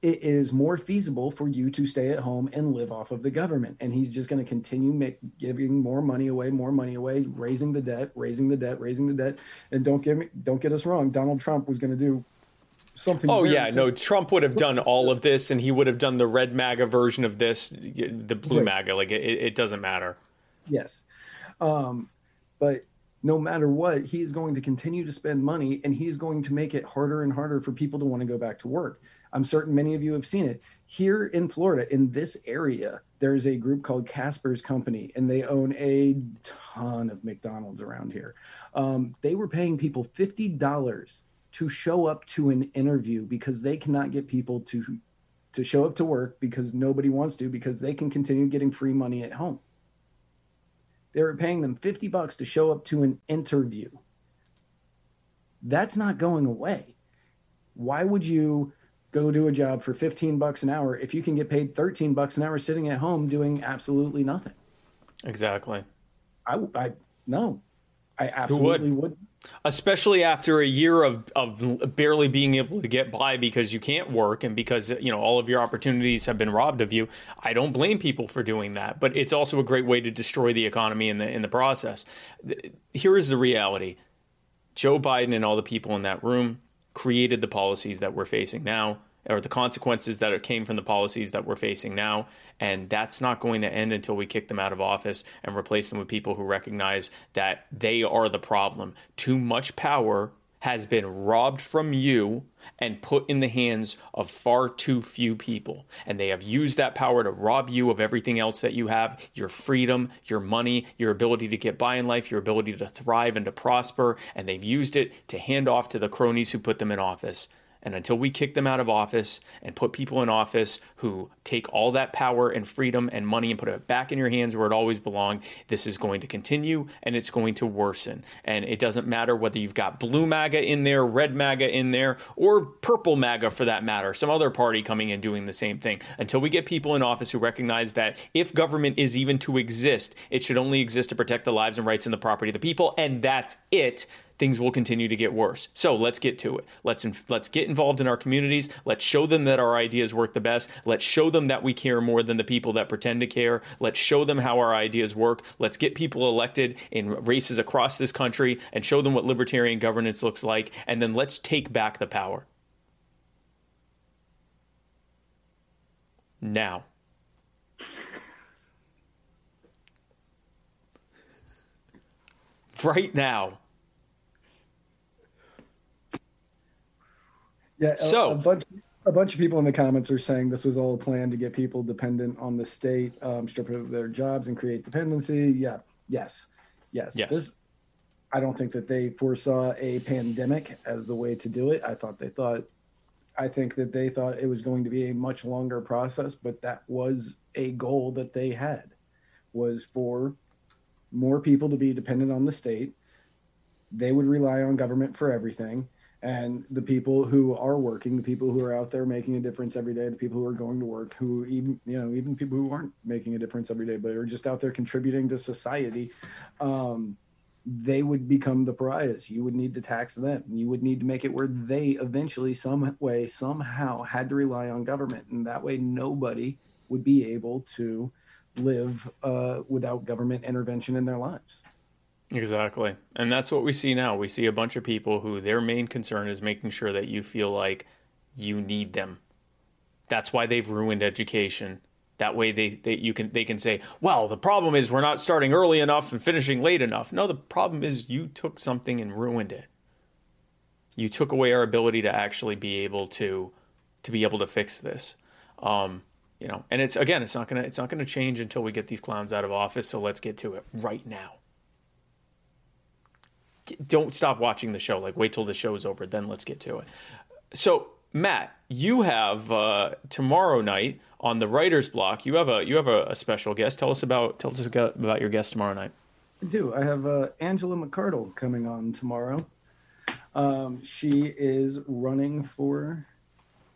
it is more feasible for you to stay at home and live off of the government. And he's just going to continue make, giving more money away, more money away, raising the debt, raising the debt, raising the debt. And don't get me, don't get us wrong. Donald Trump was going to do something. Oh yeah, no. Trump would have done all of this, and he would have done the red MAGA version of this, the blue Right. MAGA. Like it, it doesn't matter. Yes. Um, but no matter what, he is going to continue to spend money and he is going to make it harder and harder for people to want to go back to work. I'm certain many of you have seen it. Here in Florida, in this area, there's a group called Casper's Company, and they own a ton of McDonald's around here. Um, they were paying people $50 to show up to an interview because they cannot get people to to show up to work because nobody wants to because they can continue getting free money at home. They were paying them 50 bucks to show up to an interview. That's not going away. Why would you go do a job for 15 bucks an hour. If you can get paid 13 bucks an hour sitting at home doing absolutely nothing? Exactly. I, I no, I absolutely would. especially after a year of, of barely being able to get by because you can't work and because you know all of your opportunities have been robbed of you. I don't blame people for doing that but it's also a great way to destroy the economy in the in the process. Here is the reality. Joe biden and all the people in that room created the policies that we're facing now or the consequences that came from the policies that we're facing now. And that's not going to end until we kick them out of office and replace them with people who recognize that they are the problem. Too much power has been robbed from you and put in the hands of far too few people. And they have used that power to rob you of everything else that you have your freedom, your money, your ability to get by in life, your ability to thrive and to prosper. And they've used it to hand off to the cronies who put them in office. And until we kick them out of office and put people in office who take all that power and freedom and money and put it back in your hands where it always belonged, this is going to continue and it's going to worsen. And it doesn't matter whether you've got blue MAGA in there, red MAGA in there, or purple MAGA for that matter, some other party coming and doing the same thing. Until we get people in office who recognize that if government is even to exist, it should only exist to protect the lives and rights and the property of the people, and that's it things will continue to get worse. So let's get to it. Let's let's get involved in our communities. Let's show them that our ideas work the best. Let's show them that we care more than the people that pretend to care. Let's show them how our ideas work. Let's get people elected in races across this country and show them what libertarian governance looks like. And then let's take back the power. Now. right now. Yeah. a- So- a, bunch, a bunch of people in the comments are saying this was all a plan to get people dependent on the state, um, strip of their jobs and create dependency. Yeah. Yes. Yes. Yes. This, I don't think that they foresaw a pandemic as the way to do it. I thought they thought, I think that they thought it was going to be a much longer process, but that was a goal that they had was for more people to be dependent on the state. They would rely on government for everything. And the people who are working, the people who are out there making a difference every day, the people who are going to work, who even, you know, even people who aren't making a difference every day, but are just out there contributing to society, um, they would become the pariahs. You would need to tax them. You would need to make it where they eventually, some way, somehow had to rely on government. And that way, nobody would be able to live uh, without government intervention in their lives. Exactly. And that's what we see now. We see a bunch of people who their main concern is making sure that you feel like you need them. That's why they've ruined education. That way they, they you can they can say, well, the problem is we're not starting early enough and finishing late enough. No, the problem is you took something and ruined it. You took away our ability to actually be able to to be able to fix this. Um, you know, and it's again, it's not gonna it's not gonna change until we get these clowns out of office. So let's get to it right now don't stop watching the show. Like, wait till the show's over, then let's get to it. So, Matt, you have uh, tomorrow night on the writer's block. You have a you have a, a special guest. Tell us about tell us about your guest tomorrow night. I do. I have uh, Angela McArdle coming on tomorrow. Um, she is running for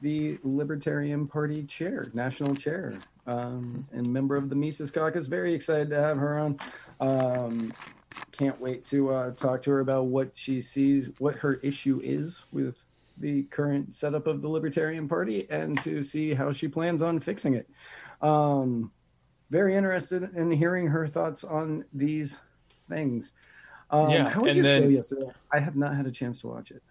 the Libertarian Party chair, national chair, um, and member of the Mises Caucus. Very excited to have her on. Um, can't wait to uh, talk to her about what she sees, what her issue is with the current setup of the Libertarian Party, and to see how she plans on fixing it. Um, very interested in hearing her thoughts on these things. Um, Yeah, how was your show yesterday? I have not had a chance to watch it.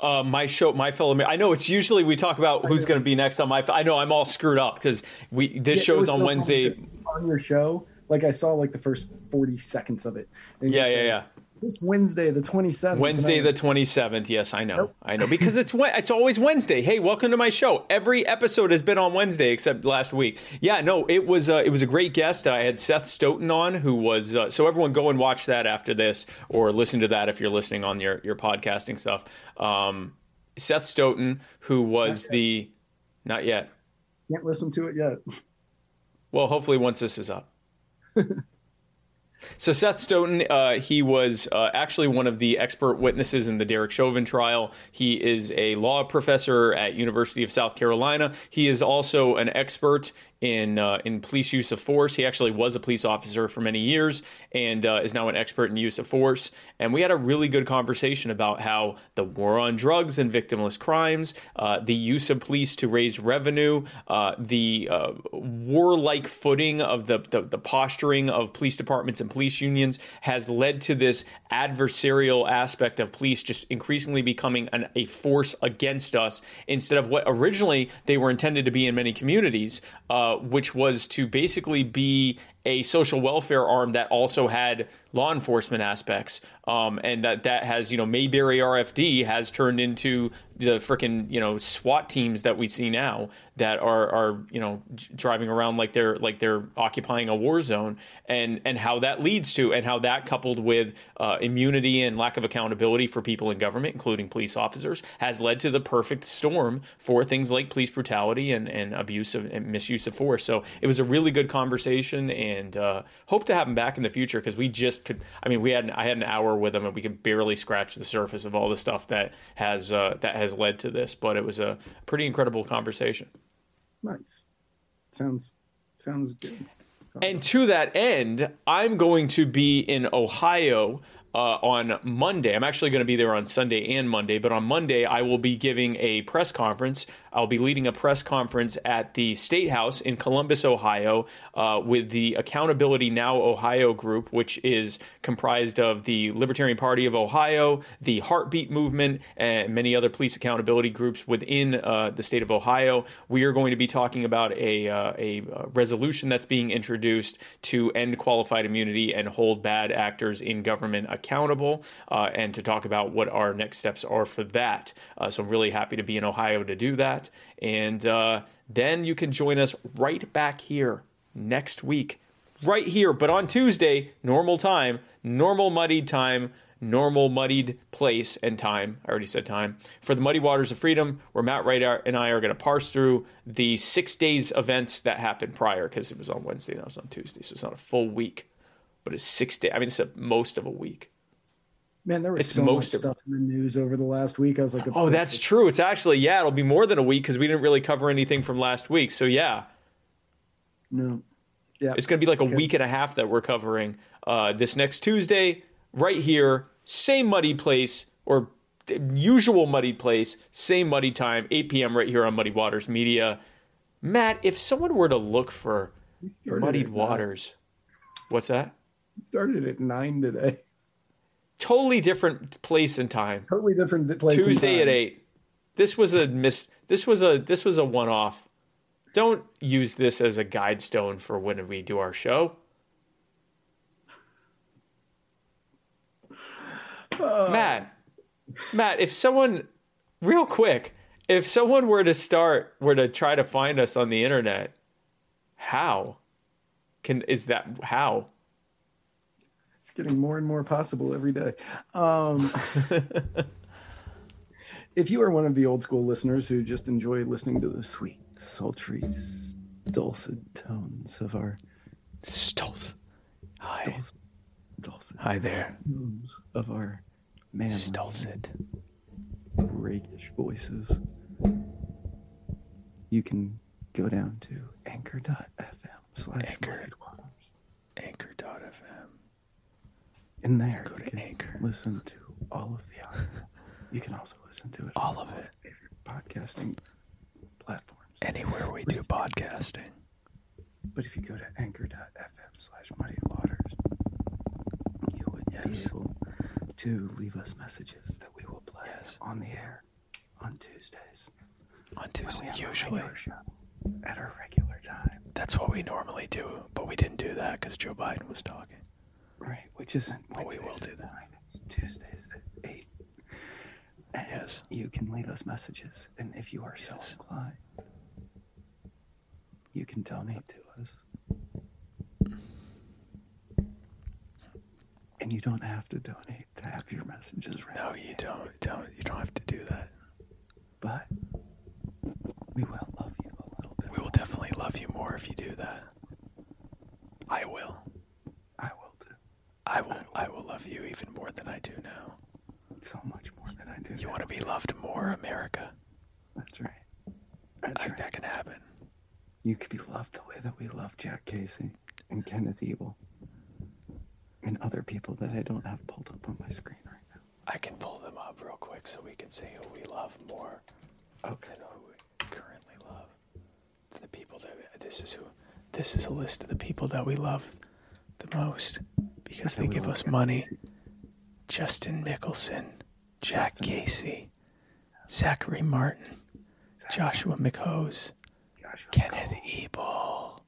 Uh, my show, my fellow. I know it's usually we talk about who's going to be next on my. I know I'm all screwed up because we this Yeah, it show's on Wednesday. on your show. Like I saw like the first forty seconds of it. And Yeah, yeah, yeah. This Wednesday, the twenty seventh. Wednesday the 27th. Yes, I know. Nope. I know because it's it's always Wednesday. Hey, welcome to my show. Every episode has been on Wednesday except last week. Yeah, no, it was uh, it was a great guest. I had Seth Stoughton on who was uh, so everyone go and watch that after this or listen to that if you're listening on your your podcasting stuff. Um, Seth Stoughton who was the not yet. Can't listen to it yet. Well, hopefully once this is up. So Seth Stoughton, uh, he was uh, actually one of the expert witnesses in the Derek Chauvin trial. He is a law professor at University of South Carolina. He is also an expert in uh, in police use of force. He actually was a police officer for many years and uh, is now an expert in use of force. And we had a really good conversation about how the war on drugs and victimless crimes, uh, the use of police to raise revenue, uh, the uh, warlike footing of the, the the posturing of police departments and police unions has led to this adversarial aspect of police just increasingly becoming an, a force against us instead of what originally they were intended to be in many communities, uh, Uh, which was to basically be a social welfare arm that also had law enforcement aspects, um, and that that has you know Mayberry RFD has turned into the freaking you know SWAT teams that we see now that are are you know driving around like they're like they're occupying a war zone, and and how that leads to and how that coupled with uh, immunity and lack of accountability for people in government, including police officers, has led to the perfect storm for things like police brutality and and abuse of and misuse of force. So it was a really good conversation, and uh, hope to have him back in the future because we just could. I mean, we had I had an hour with him, and we could barely scratch the surface of all the stuff that has uh, that has led to this. But it was a pretty incredible conversation. Nice. Sounds sounds good. And to that end, I'm going to be in Ohio uh, on Monday. I'm actually going to be there on Sunday and Monday, but on Monday, I will be giving a press conference. I'll be leading a press conference at the State House in Columbus, Ohio, uh, with the Accountability Now Ohio group, which is comprised of the Libertarian Party of Ohio, the Heartbeat Movement, and many other police accountability groups within uh, the state of Ohio. We are going to be talking about a, uh, a uh, resolution that's being introduced to end qualified immunity and hold bad actors in government accountable, uh, and to talk about what our next steps are for that. Uh, so I'm really happy to be in Ohio to do that. And uh, then you can join us right back here next week, right here, but on Tuesday, normal time, normal muddied time. Normal muddied place and time. I already said time for the Muddy Waters of Freedom, where Matt Wright and I are going to parse through the six days events that happened prior, because it was on Wednesday and I was on Tuesday, so it's not a full week but it's six days. I mean, it's a, most of a week. Man, there was It's so much most of- stuff in the news over the last week. I was like, Oh, that's true. It's actually yeah, it'll be more than a week because we didn't really cover anything from last week. So yeah, no. Yeah, it's going to be like a week and a half that we're covering uh, this next Tuesday, right here, same muddy place or d- usual muddy place, same muddy time, 8 p.m. right here on Muddy Waters Media. Matt, if someone were to look for muddied at waters, what's that? started at nine today. Totally different place and time. Totally different place. and Tuesday at eight. This was a miss. This was a this was a one off. Don't use this as a guide stone for when we do our show. Uh. Matt, Matt, if someone, real quick, if someone were to start, were to try to find us on the internet, how can is that how? It's getting more and more possible every day. Um, if you are one of the old school listeners who just enjoy listening to the sweet, sultry, dulcet tones of our Stolz. Hi, dulcet hi there, tones of our man Dulcet. rakish voices, you can go down to anchor.fm slash Anchor. Anchor.fm. In there, Go to Anchor. listen to all of the audio. You can also listen to it All of it. favorite podcasting platforms. Anywhere we do podcasting. But if you go to anchor.fm slash muddy waters, you would Yes. be able to leave us messages that we will play Yes. on the air on Tuesdays. On Tuesday, we have a usually. at our regular time. That's what we normally do, but we didn't do that because Joe Biden was talking. Right, which isn't But we will do that. It's Tuesdays at eight. And Yes. you can leave us messages, and if you are so Yes. inclined, you can donate to us. And you don't have to donate to have your messages read. No, you don't. Don't. You don't have to do that. But we will love you a little bit. We will definitely love you more if you do that. I will. I will do I will. I will love you even more than I do now. so much more than I do. You now. want to be loved more, America? That's right. I think right. that can happen. You could be loved the way that we love Jack Casey and Kenneth Ebel and other people that I don't have pulled up on my screen right now. I can pull them up real quick so we can say who we love more Okay. than who we currently love. The people that this is who. This is a list of the people that we love the most because they give us money. Justin Mickelson, Jack Justin. Casey, Zachary Martin, Joshua McHose, Joshua Kenneth Cole, Ebel,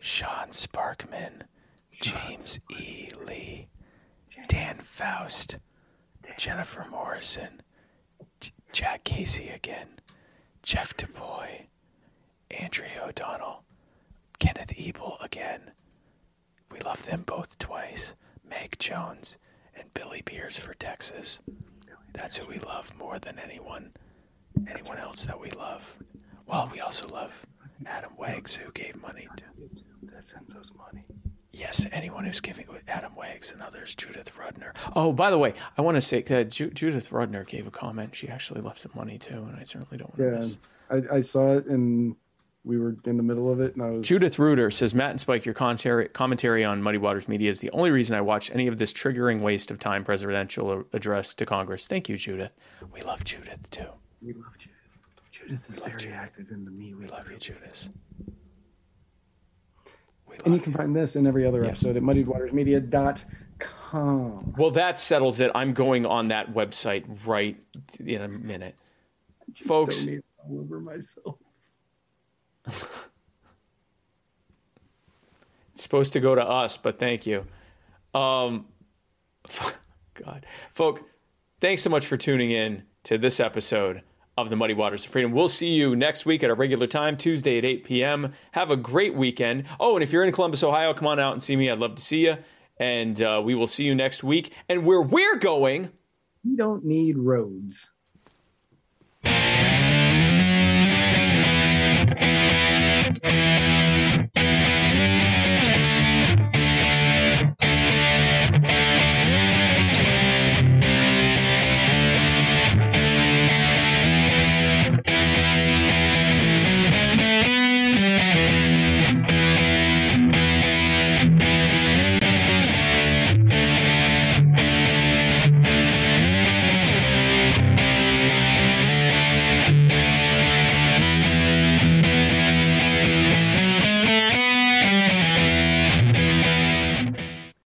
Sean Sparkman, James E. Lee, Dan Faust, Jennifer Morrison, J- Jack Casey again, Jeff DuBois, Andrea O'Donnell, Kenneth Ebel again. We love them both twice. Meg Jones and Billy Beers for Texas. That's who we love more than anyone anyone else that we love. Well, we also love Adam Wags, who gave money to. That sends us money. Yes, anyone who's giving Adam Wags and others, Judith Rudner. Oh, by the way, I want to say that Ju- Judith Rudner gave a comment. She actually left some money too, and I certainly don't want to Yeah, miss. I, I saw it and we were in the middle of it, and I was Judith Reuter says Matt and Spike, your commentary, commentary on Muddy Waters Media is the only reason I watch any of this triggering waste of time presidential address to Congress. Thank you, Judith. We love Judith too. we love Judith. Judith is very Judith. active in the me. We love you, Judith. We And you love can find this and every other Yes. episode at muddiedwatersmedia.com. Well, that settles it. I'm going on that website right in a minute. Folks, Donate all over myself. It's supposed to go to us, but thank you. Um, God, folks, thanks so much for tuning in to this episode of the Muddy Waters of Freedom. We'll see you next week at a regular time, Tuesday at 8 p.m. Have a great weekend. Oh, and if you're in Columbus, Ohio, come on out and see me. I'd love to see you. And uh, we will see you next week. And where we're going, We don't need roads.